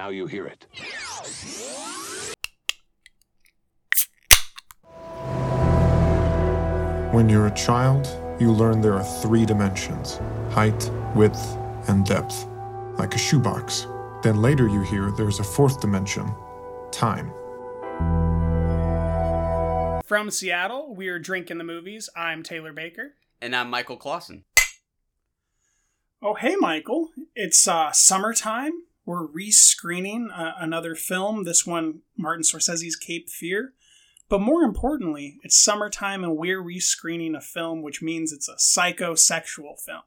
Now you hear it. When you're a child, you learn there are three dimensions height, width, and depth, like a shoebox. Then later you hear there's a fourth dimension time. From Seattle, we're drinking the movies. I'm Taylor Baker. And I'm Michael Clausen. Oh, hey, Michael. It's uh, summertime. We're rescreening uh, another film, this one, Martin Scorsese's Cape Fear. But more importantly, it's summertime and we're rescreening a film, which means it's a psychosexual film.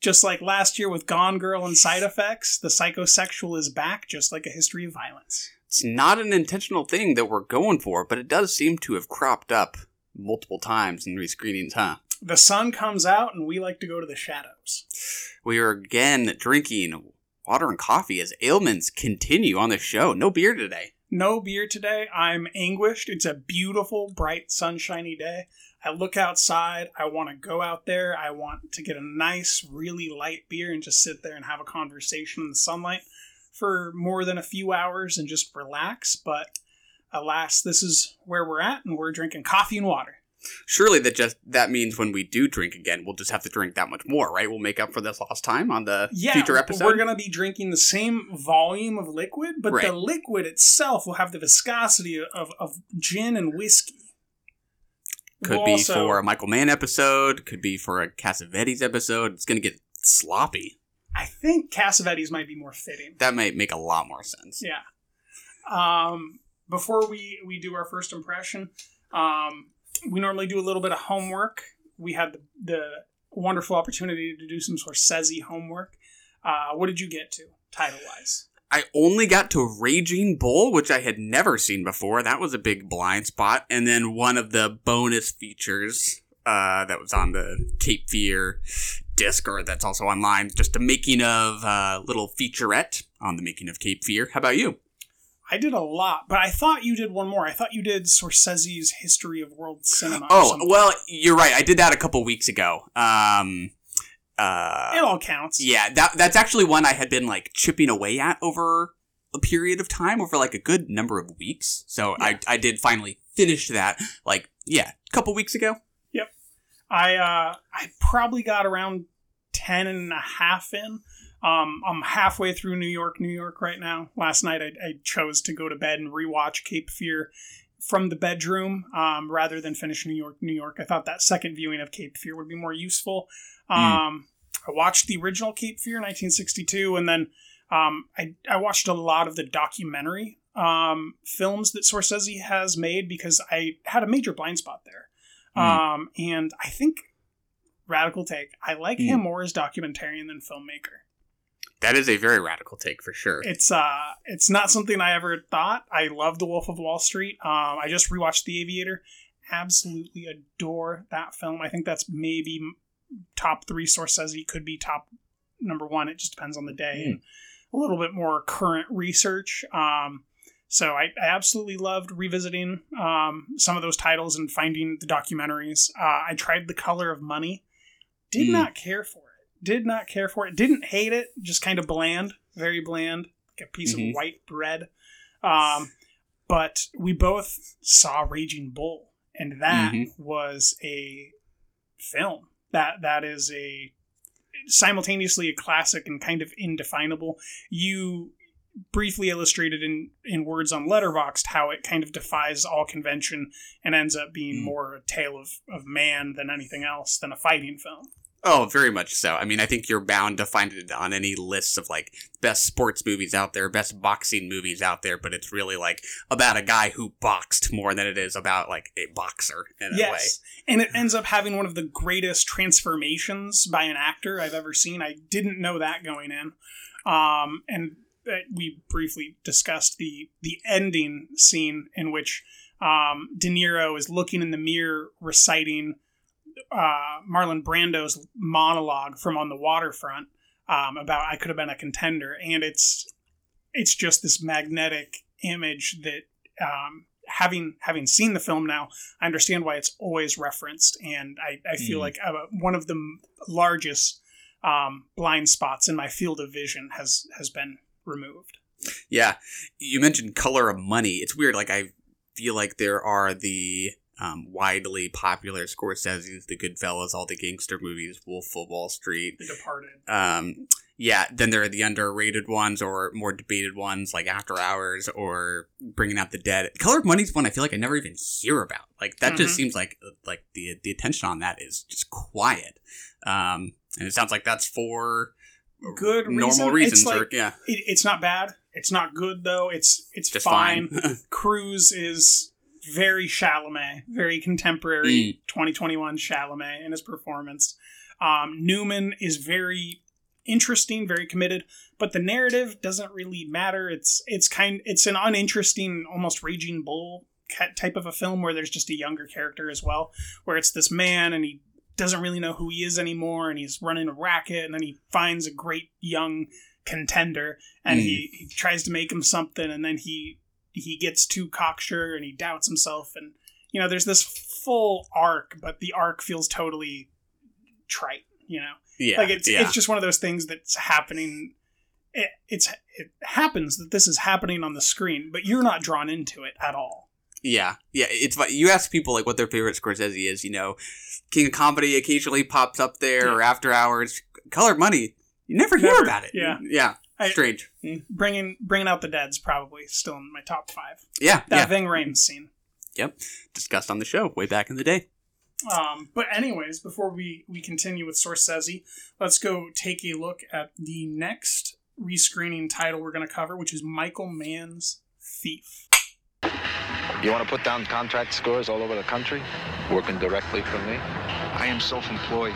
Just like last year with Gone Girl and Side Effects, the psychosexual is back, just like a history of violence. It's not an intentional thing that we're going for, but it does seem to have cropped up multiple times in rescreenings, huh? The sun comes out and we like to go to the shadows. We are again drinking water and coffee as ailments continue on the show. No beer today. No beer today. I'm anguished. It's a beautiful, bright, sunshiny day. I look outside. I want to go out there. I want to get a nice, really light beer and just sit there and have a conversation in the sunlight for more than a few hours and just relax. But alas, this is where we're at, and we're drinking coffee and water. Surely that just that means when we do drink again, we'll just have to drink that much more, right? We'll make up for this lost time on the Yeah, future episode. we're going to be drinking the same volume of liquid, but the liquid itself will have the viscosity of, of gin and whiskey. could We'll be also- for a Michael Mann episode, could be for a Cassavetes episode. It's gonna get sloppy. I think Cassavetes might be more fitting. That might make a lot more sense. Yeah. Um, before we we do our first impression, um, we normally do a little bit of homework. We had the, the wonderful opportunity to do some Scorsese homework. Uh, what did you get to title wise? I only got to Raging Bull, which I had never seen before. That was a big blind spot. And then one of the bonus features uh, that was on the Cape Fear disc, or that's also online, just a making of uh, little featurette on the making of Cape Fear. How about you? I did a lot, but I thought you did one more. I thought you did Scorsese's History of World Cinema. Oh, well, you're right. I did that a couple weeks ago. Um, uh, it all counts. Yeah, that that's actually one I had been like chipping away at over a period of time, over like a good number of weeks. So Yeah. I I did finally finish that like yeah, a couple weeks ago. Yep. I uh, I probably got around 10 and a half in. Um, I'm halfway through New York, New York right now. Last night I, I chose to go to bed and rewatch Cape Fear from the bedroom um, rather than finish New York, New York. I thought that second viewing of Cape Fear would be more useful. Um, I watched the original Cape Fear, 1962, and then um, I, I watched a lot of the documentary um, films that Scorsese has made because I had a major blind spot there. Mm. Um, and I think radical take. I like Mm. him more as documentarian than filmmaker. That is a very radical take for sure. It's uh, it's not something I ever thought. I love The Wolf of Wall Street. Um, I just rewatched The Aviator. Absolutely adore that film. I think that's maybe top three Scorsese. Could be top number one. It just depends on the day and a little bit more current research. Um, so I, I absolutely loved revisiting um, some of those titles and finding the documentaries. Uh, I tried The Color of Money. Did Mm. not care for it. Did not care for it. Didn't hate it. Just kind of bland, very bland, like a piece Mhm. of white bread. Um, but we both saw Raging Bull, and that Mhm. was a film. That that is a simultaneously a classic and kind of indefinable. You briefly illustrated in in words on Letterboxd how it kind of defies all convention and ends up being Mm. more a tale of, of man than anything else than a fighting film. Oh, very much so. I mean, I think you're bound to find it on any lists of like best sports movies out there, best boxing movies out there, but it's really like about a guy who boxed more than it is about like a boxer in a way. Yes. And it ends up having one of the greatest transformations by an actor I've ever seen. I didn't know that going in. Um, and uh, we briefly discussed the the ending scene in which um, De Niro is looking in the mirror reciting uh, Marlon Brando's monologue from On the Waterfront um, about I could have been a contender, and it's it's just this magnetic image that um, having having seen the film now, I understand why it's always referenced, and I, I feel Mm. like uh, one of the largest um, blind spots in my field of vision has has been removed. Yeah, you mentioned Color of Money. It's weird. Like I feel like there are the um, widely popular Scorsese's, the Goodfellas, all the gangster movies, Wolf of Wall Street. The Departed. Um, yeah, then there are the underrated ones or more debated ones like After Hours or Bringing Out the Dead. Color of Money's one I feel like I never even hear about. Like that just Mhm. seems like like the the attention on that is just quiet. Um, and it sounds like that's for Good normal reason. reasons. Like- or, yeah, It, it's not bad. It's not good though. It's it's just fine. fine. Cruz is very Chalamet, very Mm. contemporary 2021 Chalamet in his performance. Um, Newman is very interesting, very committed, but the narrative doesn't really matter. It's it's kind it's an uninteresting, almost raging bull type of a film where there's just a younger character as well, where it's this man and he doesn't really know who he is anymore and he's running a racket and then he finds a great young contender and he, he tries to make him something and then he he gets too cocksure and he doubts himself and you know there's this full arc but the arc feels totally trite you know yeah, like it's yeah. it's just one of those things that's happening it, it's it happens that this is happening on the screen but you're not drawn into it at all Yeah, yeah. It's you ask people like what their favorite Scorsese is. You know, King of Comedy occasionally pops up there, or After Hours. Color Money, you never hear Never, about it. yeah. yeah. I- Strange. bringing bringing out the dead's probably still in my top five Yeah, that yeah. Ving Rhames scene Yep, Discussed on the show way back in the day. Um, but anyways, before we we continue with Scorsese, let's go take a look at the next rescreening title we're going to cover, which is Michael Mann's Thief. You want to put down contract scores all over the country? Working directly for me? I am self-employed.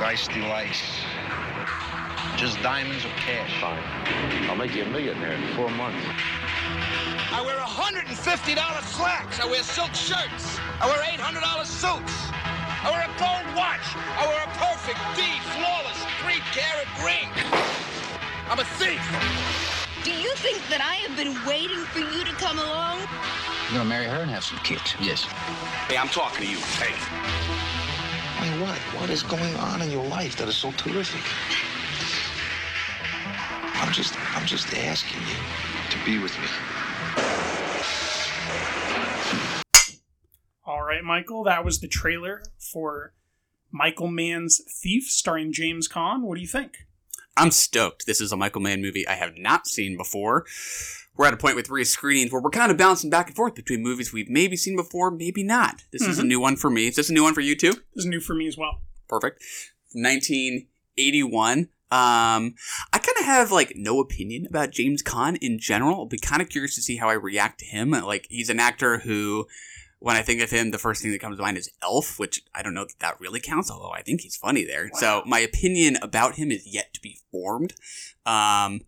Geisty lice. Just diamonds or cash. Fine. I'll make you a millionaire in four months. I wear $150 slacks. I wear silk shirts. I wear $800 suits. I wear a gold watch. I wear a perfect D, flawless, three carat ring. I'm a thief. Do you think that I have been waiting for you to come along? You're gonna marry her and have some kids. Yes. Hey, I'm talking to you. Hey. I mean, what? What is going on in your life that is so terrific? I'm just, I'm just asking you to be with me. All right, Michael, that was the trailer for Michael Mann's Thief, starring James Caan. What do you think? I'm stoked. This is a Michael Mann movie I have not seen before. We're at a point with re-screenings where we're kind of bouncing back and forth between movies we've maybe seen before, maybe not. This is a mm-hmm. new one for me. Is this a new one for you too? This is new for me as well. Perfect. 1981. Um, I kind of have like no opinion about James Caan in general. I'll be kind of curious to see how I react to him. Like he's an actor who, when I think of him, the first thing that comes to mind is Elf, which I don't know that that really counts. Although I think he's funny there. So my opinion about him is yet to be formed. Um,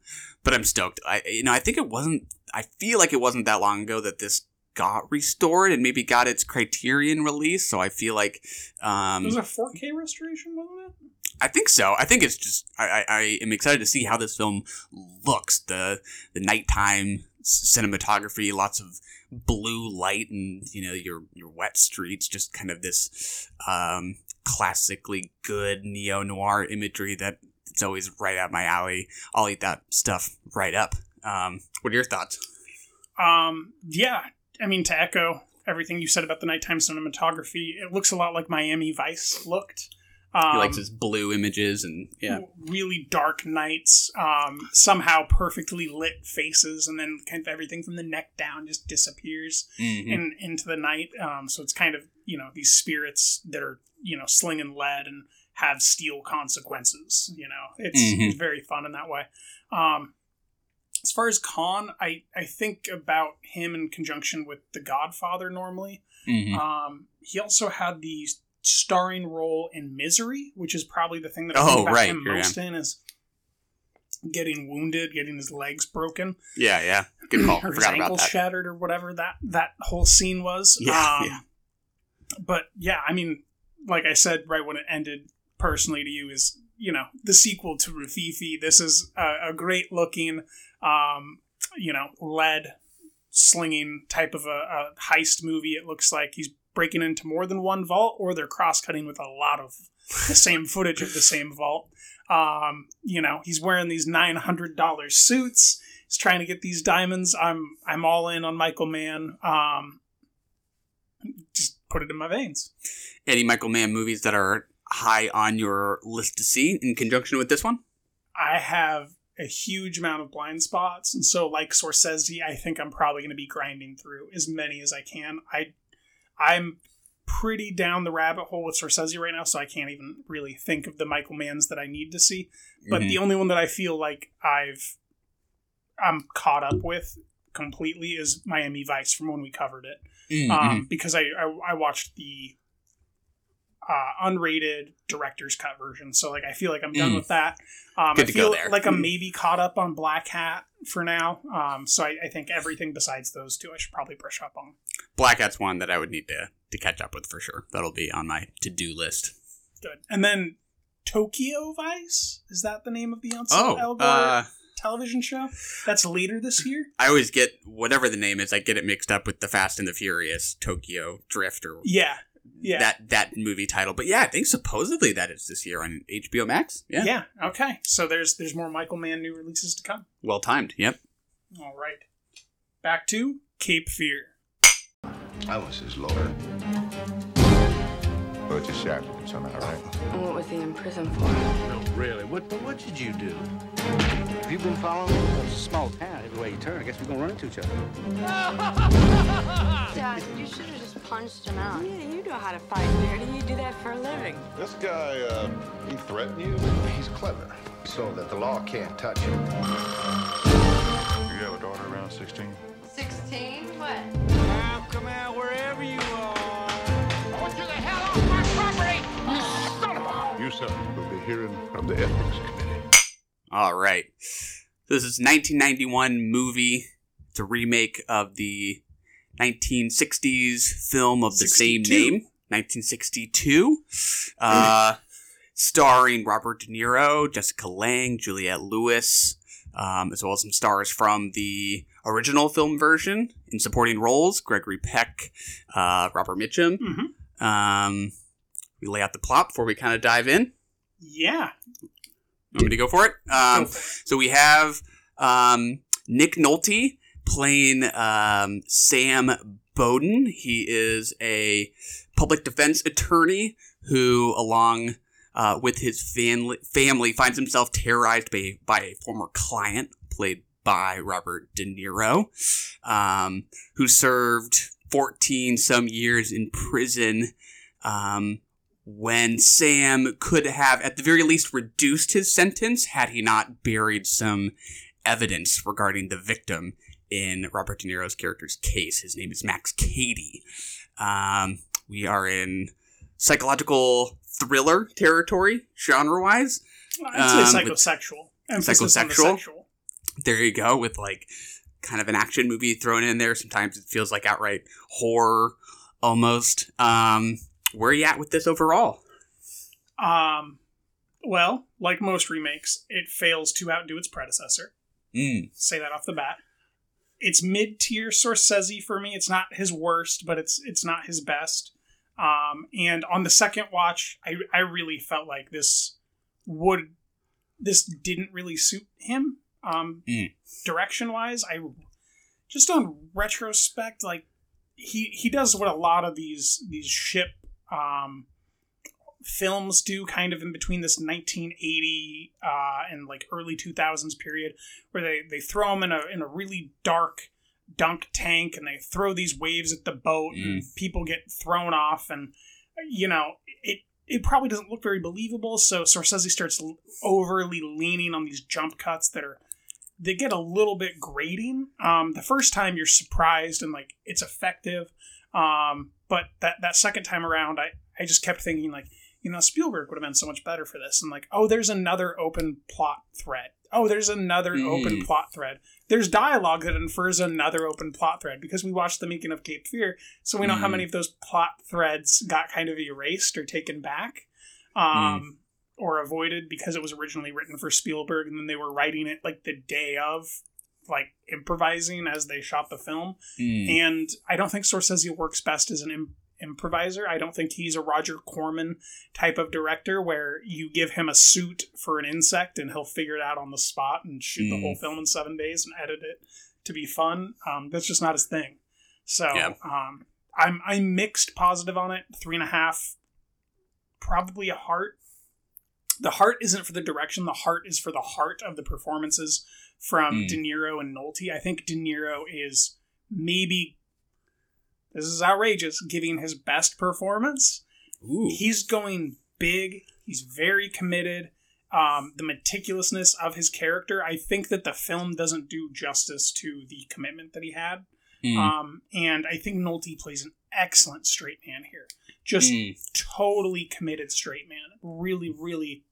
but I'm stoked. I you know I think it wasn't. I feel like it wasn't that long ago that this got restored and maybe got its Criterion release. So I feel like um, it was a 4K restoration, wasn't it? I think so. I think it's just I, I, I am excited to see how this film looks. The the nighttime cinematography, lots of blue light, and you know your your wet streets. Just kind of this um, classically good neo noir imagery that it's always right out my alley. I'll eat that stuff right up. Um, what are your thoughts? Um, yeah, I mean, to echo everything you said about the nighttime cinematography, it looks a lot like Miami Vice looked. Um, He likes his blue images and yeah. really dark nights, um, somehow perfectly lit faces, and then kind of everything from the neck down just disappears Mhm. in, into the night. Um, so it's kind of you know these spirits that are you know slinging lead and have steel consequences. You know, it's, Mhm. it's very fun in that way. Um, as far as Caan, I I think about him in conjunction with The Godfather normally. Mhm. Um, he also had the starring role in Misery, which is probably the thing that I Oh, think right, him most in is getting wounded, getting his legs broken, Yeah, yeah. Good call. or his Forgot about ankles that. shattered, or whatever that that whole scene was. Yeah, um, yeah. But yeah, I mean, like I said right when it ended, personally to you is you know the sequel to Rififi. This is a, a great looking, um, you know, lead slinging type of a, a heist movie. It looks like he's breaking into more than one vault, or they're cross cutting with a lot of the same footage of the same vault. Um, you know, he's wearing these nine hundred dollar suits. He's trying to get these diamonds. I'm I'm all in on Michael Mann. Um, just put it in my veins. Any Michael Mann movies that are high on your list to see in conjunction with this one? I have a huge amount of blind spots, and so like Scorsese, I think I'm probably going to be grinding through as many as I can. I I'm pretty down the rabbit hole with Scorsese right now, so I can't even really think of the Michael Manns that I need to see. But Mhm. the only one that I feel like I've I'm caught up with completely is Miami Vice from when we covered it, Mm, um, because I, I I watched the uh, unrated director's cut version, so like I feel like I'm done Mm. with that. Um, I feel like I'm Mm. maybe caught up on Black Hat for now. Um, so I, I think everything besides those two I should probably brush up on. Black Hat's one that I would need to, to catch up with for sure. That'll be on my to do list. Good. And then Tokyo Vice is that the name of the Ansel Oh, uh, television show? That's later this year. I always get whatever the name is. I get it mixed up with the Fast and the Furious Tokyo Drift or Yeah, yeah, that that movie title. But yeah, I think supposedly that is this year on HBO Max. Yeah, yeah. Okay, so there's there's more Michael Mann new releases to come. well timed. Yep. All right, back to Cape Fear. I was his lawyer. But you shot him somehow, right? What was he in prison for? No, really. What what did you do? Have you been following me? It's a small town. Everywhere you turn, I guess we're gonna run into each other. Dad, you should have just punched him out. Yeah, you know how to fight, Beardy. You do that for a living. This guy, uh, he threatened you? He's clever, so that the law can't touch him. You have a daughter around 16? 16? What? Of a... You, sir, will be hearing from the Ethics Committee. All right. This is 1991 movie. It's a remake of the 1960s film of the 62. same name, 1962. Uh, starring Robert De Niro, Jessica Lange, Juliette Lewis, um, as well as some stars from the original film version in supporting roles: Gregory Peck, uh, Robert Mitchum. Mhm. Um, we lay out the plot before we kind of dive in. Yeah, Want me to go for it? Um, Go so we have um, Nick Nolte playing um, Sam Bowden. He is a public defense attorney who, along uh, with his family, family, finds himself terrorized by, by a former client played by Robert De Niro, um, who served 14 some years in prison. Um, when Sam could have, at the very least, reduced his sentence had he not buried some evidence regarding the victim in Robert De Niro's character's case. His name is Max Cady. Um, we are in psychological thriller territory, genre wise. I'd say Um, with- psychosexual. The Psychosexual? There you go, with like kind of an action movie thrown in there. Sometimes it feels like outright horror almost. Um, where are you at with this overall? Um, well, like most remakes, it fails to outdo its predecessor. Mm. Say that off the bat. It's mid tier Scorsese for me. It's not his worst, but it's it's not his best. Um, and on the second watch, I I really felt like this would this didn't really suit him. Um, Mm. direction wise, I just on retrospect, like he he does what a lot of these these ship um films do kind of in between this 1980 uh, and like early 2000s period where they, they throw them in a, in a really dark dunk tank and they throw these waves at the boat and people get thrown off and you know it it probably doesn't look very believable so Scorsese starts overly leaning on these jump cuts that are they get a little bit grating. Um, the first time you're surprised and like it's effective um, but that that second time around I I just kept thinking like you know, Spielberg would have been so much better for this. And like, oh, there's another open plot thread. Oh, there's another Mm. open plot thread. There's dialogue that infers another open plot thread because we watched the making of Cape Fear, so we know how Mm. many of those plot threads got kind of erased or taken back, um, or avoided because it was originally written for Spielberg, and then they were writing it like the day of, like improvising as they shot the film. Mm. And I don't think Scorsese works best as an Im- improviser. I don't think he's a Roger Corman type of director where you give him a suit for an insect and he'll figure it out on the spot and shoot the Mm. whole film in seven days and edit it to be fun. Um, that's just not his thing. So Yeah. um, I'm I'm mixed positive on it. Three and a half, probably a heart. The heart isn't for the direction. The heart is for the heart of the performances from Mm. De Niro and Nolte. I think De Niro is maybe this is outrageous, giving his best performance. Ooh. He's going big. He's very committed. Um, the meticulousness of his character, I think that the film doesn't do justice to the commitment that he had. Mm. Um, and I think Nolte plays an excellent straight man here. Just Mm. totally committed straight man. Really, really.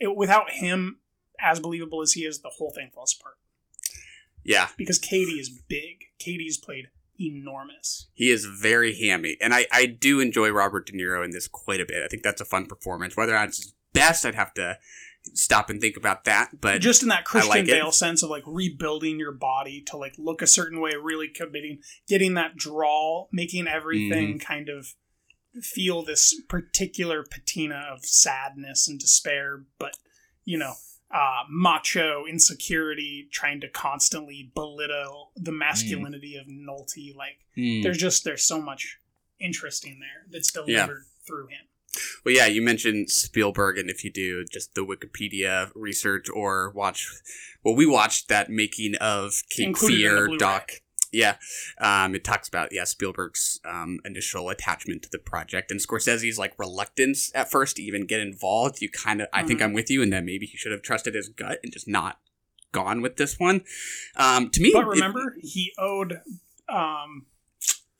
It, without him, as believable as he is, the whole thing falls apart. Yeah, Because Cady is big. Cady's played enormous. he is very hammy, and I I do enjoy Robert De Niro in this quite a bit. I think that's a fun performance. Whether or not it's his best, I'd have to stop and think about that. But just in that Christian like it. Bale sense of like rebuilding your body to like look a certain way, really committing, getting that drawl, making everything Mm-hmm. kind of feel this particular patina of sadness and despair, but you know, uh, macho insecurity, trying to constantly belittle the masculinity of Nolte. Like, Mm. there's just there's so much interesting there that's delivered through him. Well, yeah, you mentioned Spielberg, and if you do just the Wikipedia research or watch, well, we watched that making of King Included Fear doc. Yeah, um, it talks about yeah Spielberg's um, initial attachment to the project and Scorsese's like reluctance at first to even get involved. You kind of, I think Mhm. I'm with you in that maybe he should have trusted his gut and just not gone with this one. Um, to me, But it- remember, he owed, um,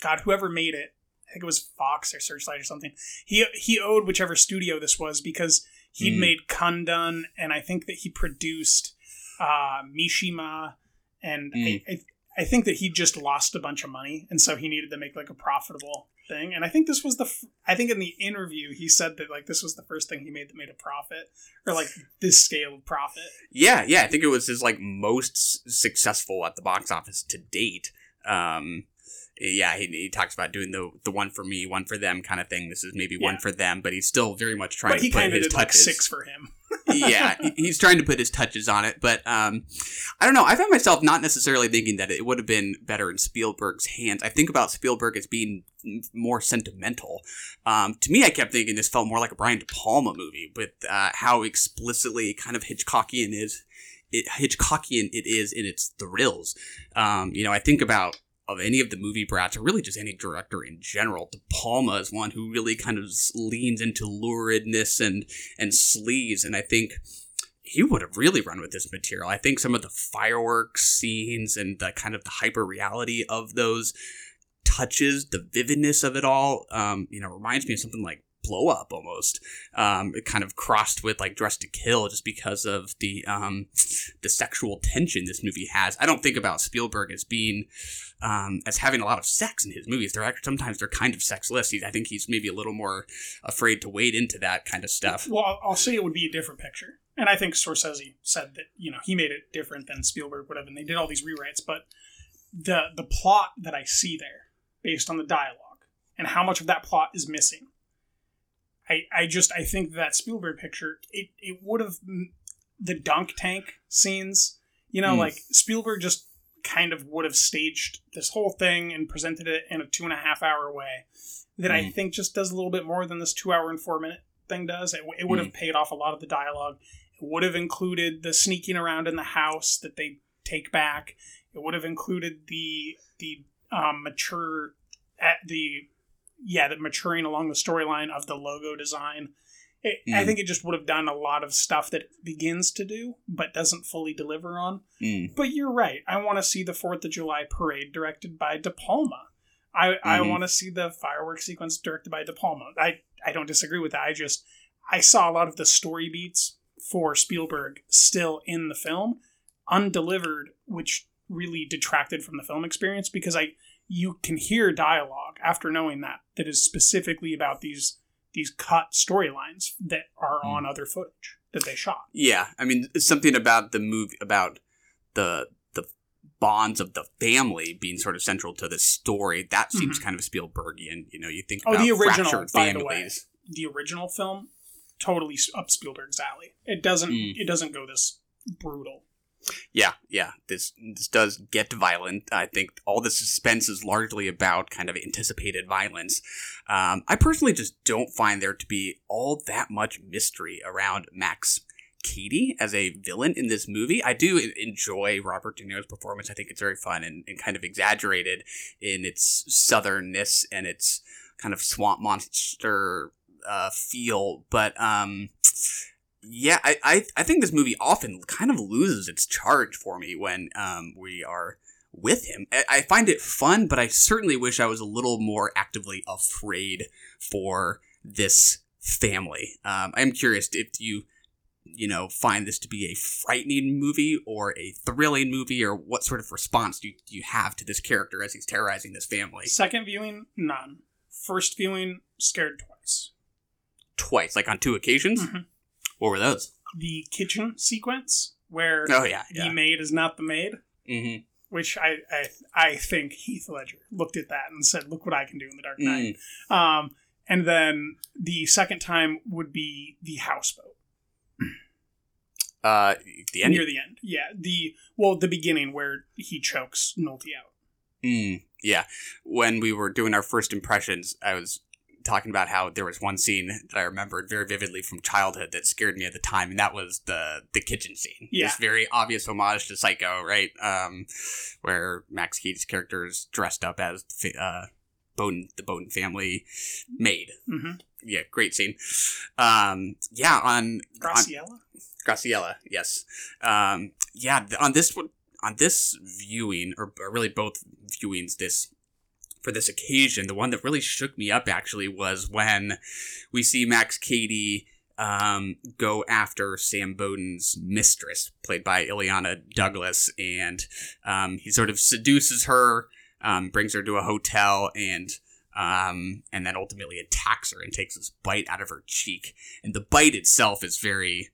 God, whoever made it, I think it was Fox or Searchlight or something. He he owed whichever studio this was because he'd Mm. made Kundun, and I think that he produced uh, Mishima, and Mm. I, I, I think that he just lost a bunch of money, and so he needed to make like a profitable thing. And I think this was the, f- I think in the interview he said that like this was the first thing he made that made a profit, or like this scale of profit. Yeah, yeah, I think it was his like most successful at the box office to date. Um, yeah, he, he talks about doing the the one for me, one for them kind of thing. This is maybe one for them, but he's still very much trying But he to put his did like six for him. Yeah, he's trying to put his touches on it, but um, I don't know. I found myself not necessarily thinking that it would have been better in Spielberg's hands. I think about Spielberg as being more sentimental. Um, to me, I kept thinking this felt more like a Brian De Palma movie, with uh, how explicitly kind of Hitchcockian is. It, Hitchcockian it is in its thrills. Um, you know, I think about of any of the movie brats, or really just any director in general. De Palma is one who really kind of leans into luridness and and sleaze, and I think he would have really run with this material. I think some of the fireworks scenes and the kind of the hyper reality of those touches, the vividness of it all, um, you know, reminds me of something like Blow Up almost. Um, it kind of crossed with like Dressed to Kill just because of the um, the sexual tension this movie has. I don't think about Spielberg as being um, as having a lot of sex in his movies. They're actually, sometimes they're kind of sexless. He's, I think he's maybe a little more afraid to wade into that kind of stuff. Well, I'll- say it would be a different picture. And I think Scorsese said that, you know, he made it different than Spielberg would have, and they did all these rewrites. But the the plot that I see there, based on the dialogue, and how much of that plot is missing, I, I just I think that Spielberg picture it, it would have the dunk tank scenes, you know, Mm. like Spielberg just kind of would have staged this whole thing and presented it in a two and a half hour way that I Mm. think just does a little bit more than this two hour and four minute thing does. It, it would have paid off a lot of the dialogue. It would have included the sneaking around in the house that they take back. It would have included the the um, mature at the yeah the maturing along the storyline of the logo design. It, I Mm. think it just would have done a lot of stuff that it begins to do but doesn't fully deliver on. Mm. But you're right. I want to see the Fourth of July parade directed by De Palma. I, I Mhm. want to see the fireworks sequence directed by De Palma. I, I don't disagree with that. I just I saw a lot of the story beats for Spielberg still in the film, undelivered, which really detracted from the film experience because I you can hear dialogue after knowing that that is specifically about these these cut storylines that are on other footage that they shot. Yeah, I mean, something about the movie about the the bonds of the family being sort of central to the story. That seems kind of Spielbergian. You know, you think Mm-hmm. Oh, about the original, by the way. The original film, totally up Spielberg's alley. It doesn't. Mm. It doesn't go this brutal. Yeah, yeah. This this does get violent. I think all the suspense is largely about kind of anticipated violence. Um, I personally just don't find there to be all that much mystery around Max Cady as a villain in this movie. I do enjoy Robert De Niro's performance. I think it's very fun and, and kind of exaggerated in its southernness and its kind of swamp monster uh, feel. But um, yeah, I, I I think this movie often kind of loses its charge for me when um, we are with him. I, I find it fun, but I certainly wish I was a little more actively afraid for this family. Um, I'm curious if you you know find this to be a frightening movie or a thrilling movie, or what sort of response do you, do you have to this character as he's terrorizing this family Second viewing, none. First viewing, scared twice. twice, like on two occasions? Mhm. What were those? The kitchen sequence where Oh yeah, the yeah. maid is not the maid, Mm-hmm. which I, I I think Heath Ledger looked at that and said, "Look what I can do in the Dark Knight." Mm. Um, and then the second time would be the houseboat Uh, the end. near the end. Yeah, the well, the beginning where he chokes Nolte out. Mm, yeah. When we were doing our first impressions, I was talking about how there was one scene that I remembered very vividly from childhood that scared me at the time, and that was the the kitchen scene. Yeah. This very obvious homage to Psycho, right? Um, where Max Keaton's character is dressed up as uh, Bowden, the Bowden family maid. Mm-hmm. Yeah, great scene. Um, yeah, on on, Graciela. Graciela, yes. Um, yeah, on this one, on this viewing, or, or really both viewings, this for this occasion, the one that really shook me up actually was when we see Max Cady um, go after Sam Bowden's mistress, played by Illeana Douglas, and um, he sort of seduces her, um, brings her to a hotel, and um, and then ultimately attacks her and takes this bite out of her cheek. And the bite itself is very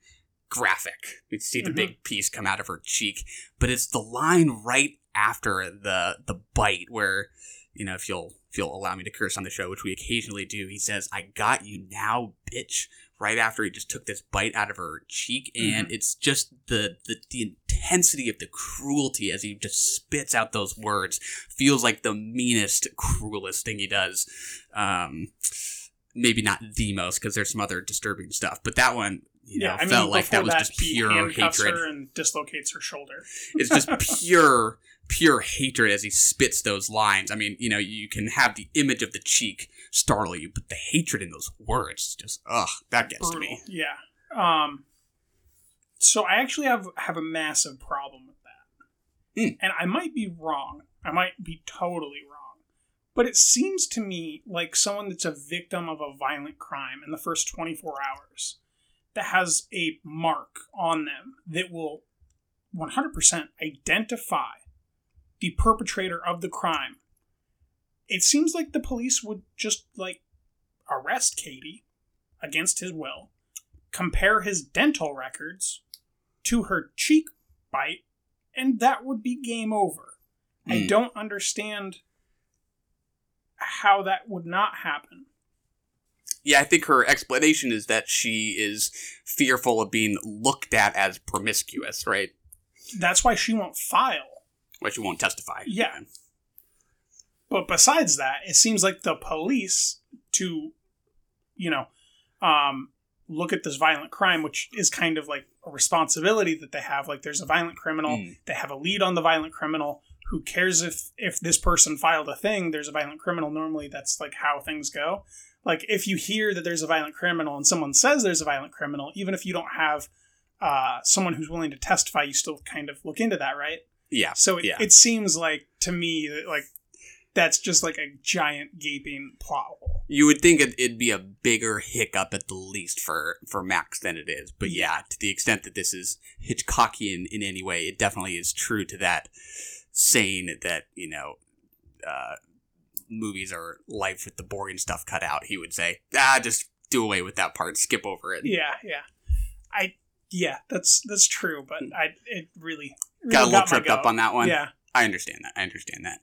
graphic. You see the Mhm. big piece come out of her cheek, but it's the line right after the the bite where you know if you'll if you'll allow me to curse on the show, which we occasionally do, he says, "I got you now, bitch." Right after he just took this bite out of her cheek, and it's just the, the the intensity of the cruelty as he just spits out those words feels like the meanest, cruelest thing he does. Um, maybe not the most because there's some other disturbing stuff, but that one, you know, yeah, I mean, felt like that was just he pure hatred. her and dislocates her shoulder. It's just pure, pure hatred as he spits those lines. I mean, you know, you can have the image of the cheek startle you, but the hatred in those words, just ugh, that gets to me. Yeah. Um. So I actually have have a massive problem with that, Hmm. and I might be wrong. I might be totally wrong, but it seems to me like someone that's a victim of a violent crime in the first twenty four hours that has a mark on them that will one hundred percent identify the perpetrator of the crime. It seems like the police would just like arrest Cady against his will, compare his dental records to her cheek bite, and that would be game over. I Mm. don't understand how that would not happen. Yeah, I think her explanation is that she is fearful of being looked at as promiscuous, right? That's why she won't file. Why she won't testify. Yeah. But besides that, it seems like the police to, you know, um, look at this violent crime, which is kind of like a responsibility that they have. Like, there's a violent criminal. Mm. They have a lead on the violent criminal. Who cares if if this person filed a thing? There's a violent criminal. Normally, that's like how things go. Like, if you hear that there's a violent criminal and someone says there's a violent criminal, even if you don't have uh, someone who's willing to testify, you still kind of look into that, right? Yeah. So it, yeah. it seems like to me that like that's just like a giant gaping plot hole. You would think it, it'd be a bigger hiccup at the least for, for Max than it is. But yeah, to the extent that this is Hitchcockian in any way, it definitely is true to that saying that, you know, uh, movies are life with the boring stuff cut out. He would say, ah, just do away with that part, skip over it. Yeah, yeah. I yeah, that's that's true, but I it really, really Got a little my tripped up on that one. Yeah. I understand that. I understand that.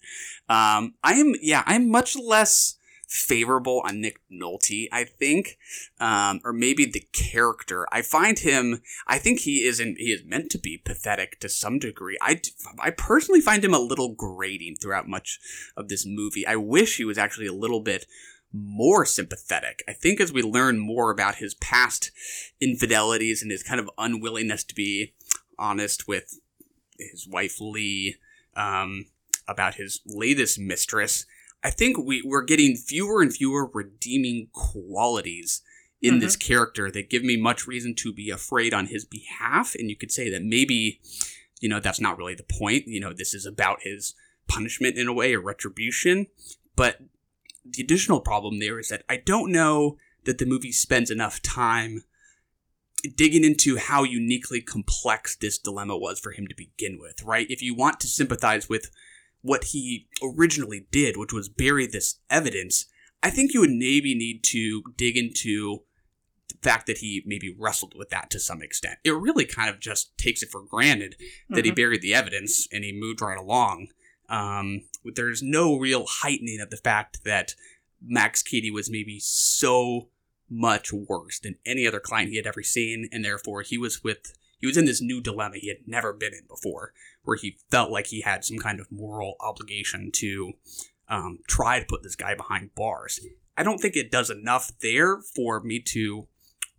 Um, I am, yeah, I'm much less favorable on Nick Nolte, I think, um, or maybe the character. I find him. I think he is in, he is meant to be pathetic to some degree. I I personally find him a little grating throughout much of this movie. I wish he was actually a little bit more sympathetic. I think as we learn more about his past infidelities and his kind of unwillingness to be honest with his wife Leigh um, about his latest mistress, I think we, we're getting fewer and fewer redeeming qualities in mm-hmm. this character that give me much reason to be afraid on his behalf. And you could say that maybe, you know, that's not really the point. You know, this is about his punishment in a way or retribution. But the additional problem there is that I don't know that the movie spends enough time digging into how uniquely complex this dilemma was for him to begin with, right? If you want to sympathize with what he originally did, which was bury this evidence, I think you would maybe need to dig into the fact that he maybe wrestled with that to some extent. It really kind of just takes it for granted that mm-hmm. he buried the evidence and he moved right along. Um, there's no real heightening of the fact that Max Cady was maybe so much worse than any other client he had ever seen, and therefore he was with he was in this new dilemma he had never been in before, where he felt like he had some kind of moral obligation to um, try to put this guy behind bars. I don't think it does enough there for me to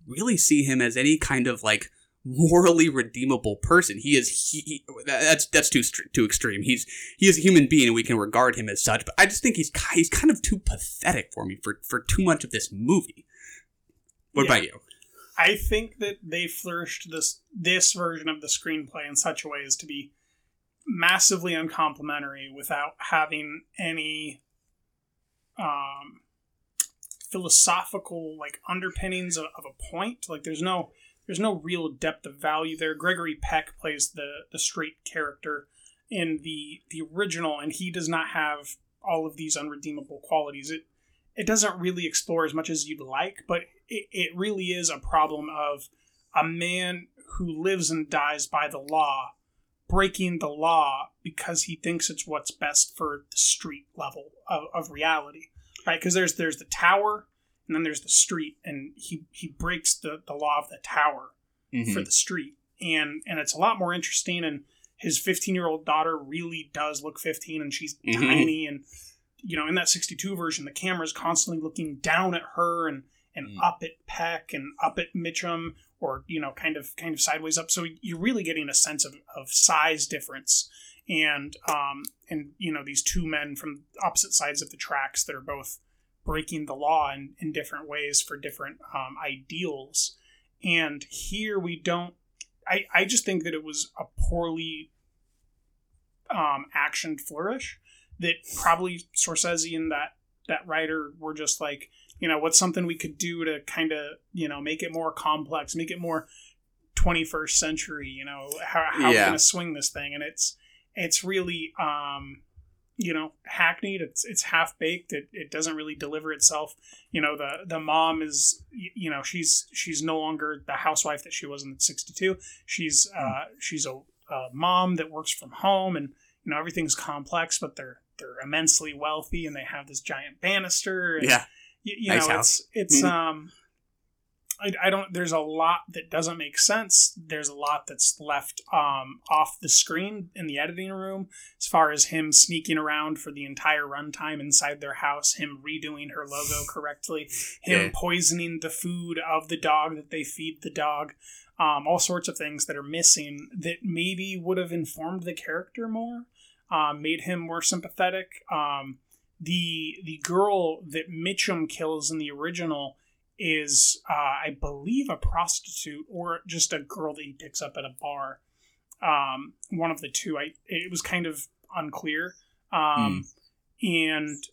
really see him as any kind of like morally redeemable person. He is he, he, that's that's too too extreme. He's he is a human being and we can regard him as such. But I just think he's he's kind of too pathetic for me for for too much of this movie. What yeah. about you? I think that they flourished this this version of the screenplay in such a way as to be massively uncomplimentary without having any um, philosophical like underpinnings of, of, a point. Like there's no there's no real depth of value there. Gregory Peck plays the the straight character in the the original, and he does not have all of these unredeemable qualities. It it doesn't really explore as much as you'd like, but it, it really is a problem of a man who lives and dies by the law breaking the law because he thinks it's what's best for the street level of, of reality right because there's there's the tower and then there's the street and he he breaks the, the law of the tower mm-hmm. for the street and and it's a lot more interesting and his 15 year old daughter really does look 15 and she's mm-hmm. tiny and you know in that 62 version the camera is constantly looking down at her and and mm. up at Peck and up at Mitchum or you know kind of kind of sideways up. So you're really getting a sense of, of size difference. And um and you know these two men from opposite sides of the tracks that are both breaking the law in, in different ways for different um, ideals. And here we don't I, I just think that it was a poorly um, actioned flourish that probably Scorsese and that that writer were just like you know what's something we could do to kind of you know make it more complex make it more 21st century you know how, how yeah. going to swing this thing. And it's it's really um you know hackneyed. It's it's half baked it, it doesn't really deliver itself. You know the the mom is you know she's she's no longer the housewife that she was in 62 she's uh hmm. she's a, a mom that works from home and you know everything's complex but they're they're immensely wealthy and they have this giant banister and, yeah you, you nice know, house. it's it's mm-hmm. um, I, I don't. There's a lot that doesn't make sense. There's a lot that's left um off the screen in the editing room, as far as him sneaking around for the entire runtime inside their house, him redoing her logo correctly, him yeah. poisoning the food of the dog that they feed the dog. Um, all sorts of things that are missing that maybe would have informed the character more, um, made him more sympathetic. Um, the the girl that Mitchum kills in the original is, uh, I believe, a prostitute or just a girl that he picks up at a bar. Um, one of the two. I it was kind of unclear, um, mm. and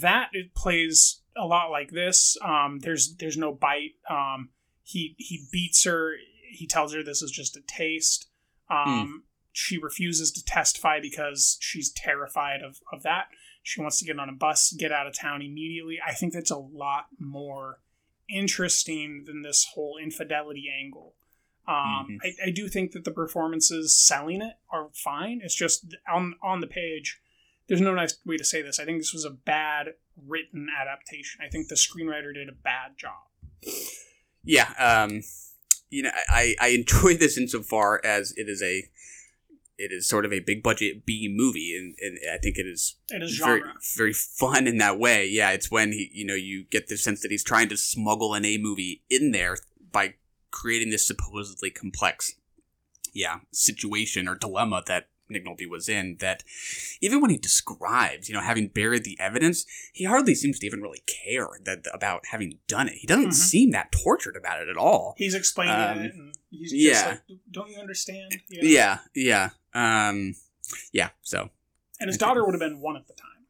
that it plays a lot like this. Um, there's there's no bite. Um, he he beats her. He tells her this is just a taste. Um, mm. She refuses to testify because she's terrified of, of that. She wants to get on a bus, get out of town immediately. I think that's a lot more interesting than this whole infidelity angle. Um, I, I do think that the performances selling it are fine. It's just on on the page. There's no nice way to say this. I think this was a bad written adaptation. I think the screenwriter did a bad job. Yeah, um, you know, I, I enjoy this insofar as it is a it is sort of a big budget B movie, and, and I think it is It is very genre. very fun in that way. Yeah, it's when he you know you get the sense that he's trying to smuggle an A movie in there by creating this supposedly complex yeah situation or dilemma that Nick Nolte was in. That even when he describes you know having buried the evidence, he hardly seems to even really care that about having done it. He doesn't Mhm. seem that tortured about it at all. He's explaining Um, it, and he's yeah. just like, "Don't you understand?" You know? Yeah, yeah, um, yeah. So And his daughter would have been one at the time.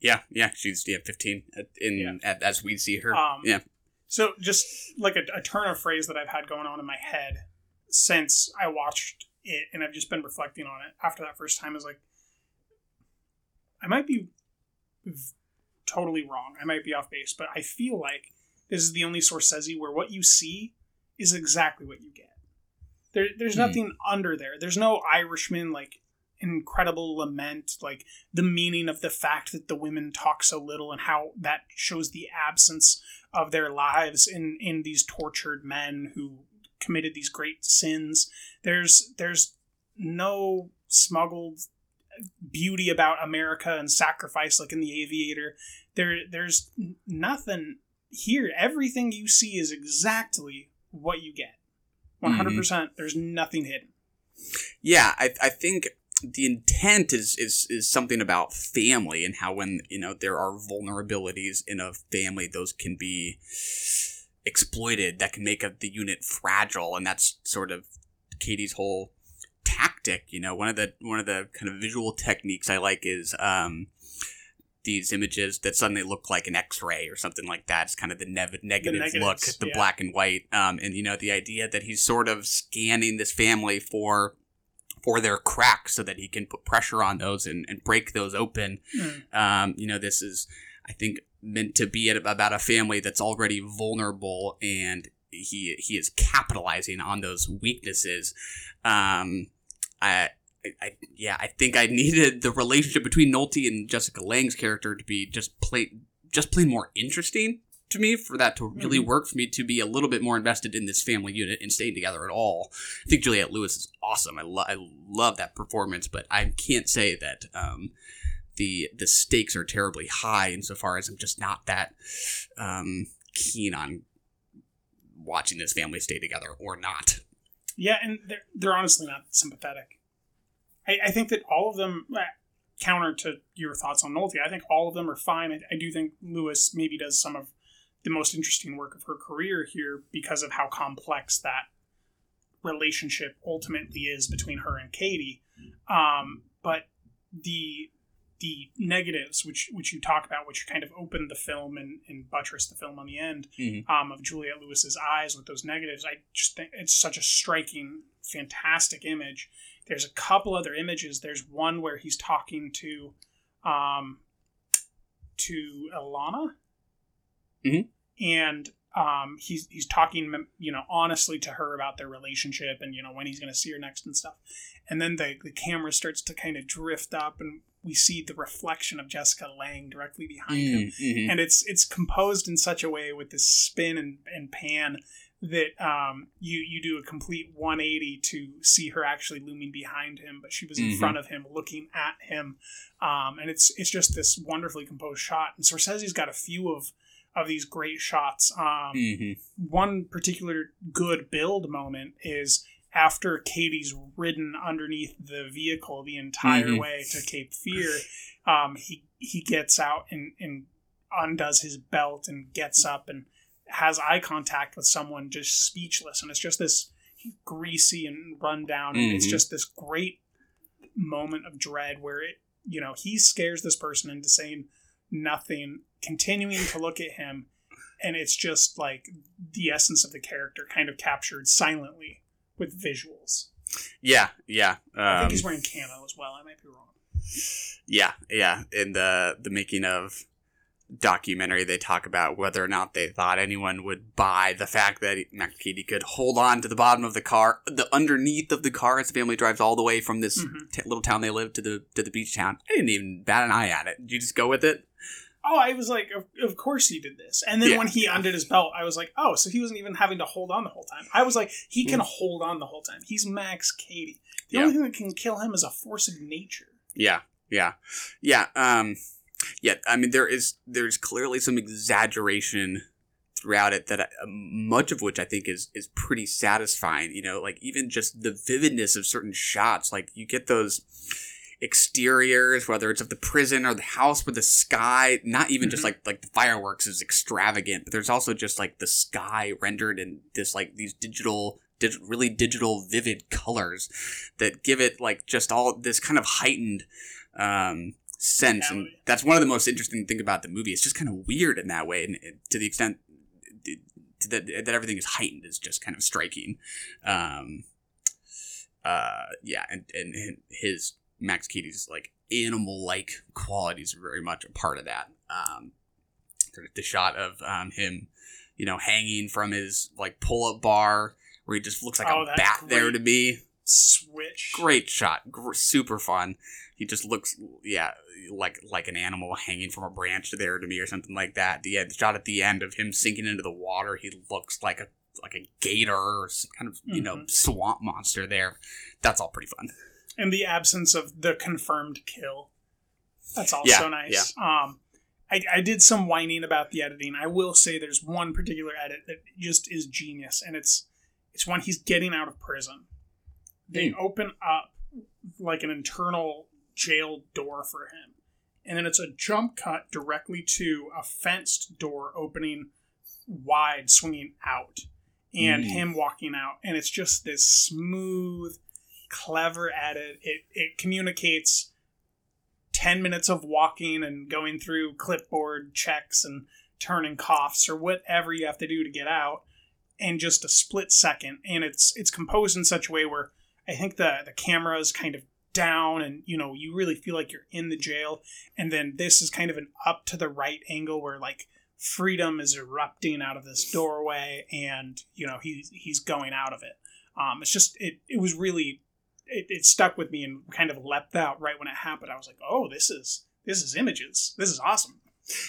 yeah, yeah, she's yeah fifteen at, in at, as we see her. Um, yeah, So just like a, a turn of phrase that I've had going on in my head since I watched it, and I've just been reflecting on it after that first time is like, I might be totally wrong. I might be off base, but I feel like this is the only source Scorsese where what you see is exactly what you get. There, there's Hmm. nothing under there. There's no Irishman like incredible lament, like the meaning of the fact that the women talk so little and how that shows the absence of their lives in in these tortured men who committed these great sins. There's there's no smuggled beauty about America and sacrifice like in the Aviator. There there's nothing here. Everything you see is exactly what you get. Mm-hmm. 100%. percent There's nothing hidden. yeah. I I think the intent is is is something about family and how when you know there are vulnerabilities in a family, those can be exploited. That can make a, the unit fragile, and that's sort of Cady's whole tactic. You know, one of the one of the kind of visual techniques I like is um, these images that suddenly look like an X-ray or something like that. It's kind of the nev- negative look, negatives, the yeah. black and white, um, and you know the idea that he's sort of scanning this family for for their cracks so that he can put pressure on those and, and break those open. Mm. Um, you know, this is I think meant to be about a family that's already vulnerable and he he is capitalizing on those weaknesses. Um, I, I yeah, I think I needed the relationship between Nolte and Jessica Lange's character to be just plain just plain more interesting to me for that to really Mhm. work for me to be a little bit more invested in this family unit and staying together at all. I think Juliette Lewis is awesome. I, lo- I love that performance, but I can't say that um, the the stakes are terribly high insofar as I'm just not that um, keen on watching this family stay together or not. Yeah, and they're, they're honestly not sympathetic. I, I think that all of them, uh, counter to your thoughts on Nolte, I think all of them are fine. I, I do think Lewis maybe does some of the most interesting work of her career here because of how complex that relationship ultimately is between her and Cady. Um, but the the negatives, which which you talk about, which kind of opened the film and, and buttressed the film on the end, Mhm. um, of Juliette Lewis's eyes with those negatives, I just think it's such a striking, fantastic image. There's a couple other images. There's one where he's talking to, um, to Illeana, Mhm. and um, he's he's talking, you know, honestly to her about their relationship and you know when he's going to see her next and stuff. And then the the camera starts to kind of drift up, and we see the reflection of Jessica Lange directly behind him Mm, mhm. and it's it's composed in such a way with this spin and, and pan that um, you you do a complete 180 to see her actually looming behind him, but she was in Mhm. front of him, looking at him, um, and it's it's just this wonderfully composed shot. And Scorsese's got a few of of these great shots. Um, Mhm. One particular good build moment is after Cady's ridden underneath the vehicle the entire Mhm. way to Cape Fear. Um, he he gets out and, and undoes his belt and gets up and has eye contact with someone just speechless and it's just this greasy and run down and it's Mhm. just this great moment of dread where it you know he scares this person into saying nothing continuing to look at him and it's just like the essence of the character kind of captured silently with visuals Yeah, yeah. i think um, he's wearing camo as well i might be wrong Yeah, yeah. In the the making of documentary, they talk about whether or not they thought anyone would buy the fact that Max Cady could hold on to the bottom of the car, the underneath of the car as the family drives all the way from this Mhm. t- little town they live to the to the beach town. I didn't even bat an eye at it. Did you just go with it? Oh, I was like, of, of course he did this. And then Yeah. when he undid his belt, I was like, oh, so he wasn't even having to hold on the whole time. I was like, he can hold on the whole time. He's Max Cady. The Yeah. only thing that can kill him is a force of nature. Yeah, yeah, yeah. Um, yeah. I mean, there is there's clearly some exaggeration throughout it that I, much of which I think is is pretty satisfying. You know, like even just the vividness of certain shots. Like you get those exteriors, whether it's of the prison or the house or the sky. Not even just Mhm. like like the fireworks is extravagant, but there's also just like the sky rendered in this like these digital. dig- Really digital, vivid colors that give it like just all this kind of heightened um, sense, and that's one of the most interesting thing about the movie. It's just kind of weird in that way, and to the extent that that everything is heightened is just kind of striking. Um, uh, yeah, and, and and his Max Cady's like animal like qualities are very much a part of that. Um, the- the shot of um, him, you know, hanging from his like pull up bar where he just looks like Oh, a bat there to me. Switch. Great shot, Gr- super fun. He just looks, yeah, like like an animal hanging from a branch there to me, or something like that. The, the shot at the end of him sinking into the water, he looks like a like a gator or some kind of you know Mhm. swamp monster there. That's all pretty fun. And the absence of the confirmed kill. That's also Yeah, nice. Um, I, I did some whining about the editing. I will say there's one particular edit that just is genius, and it's it's when he's getting out of prison. They Hmm. open up like an internal jail door for him, and then it's a jump cut directly to a fenced door opening wide, swinging out, and Mm. him walking out, and it's just this smooth, clever edit. It. It communicates 10 minutes of walking and going through clipboard checks and turning coughs or whatever you have to do to get out in just a split second. And it's it's composed in such a way where i think the the camera is kind of down and you know you really feel like you're in the jail. And then this is kind of an up to the right angle where like freedom is erupting out of this doorway and you know he's he's going out of it. Um it's just it it was really it, it stuck with me and kind of leapt out right when it happened. I was like, "Oh, this is this is images. This is awesome."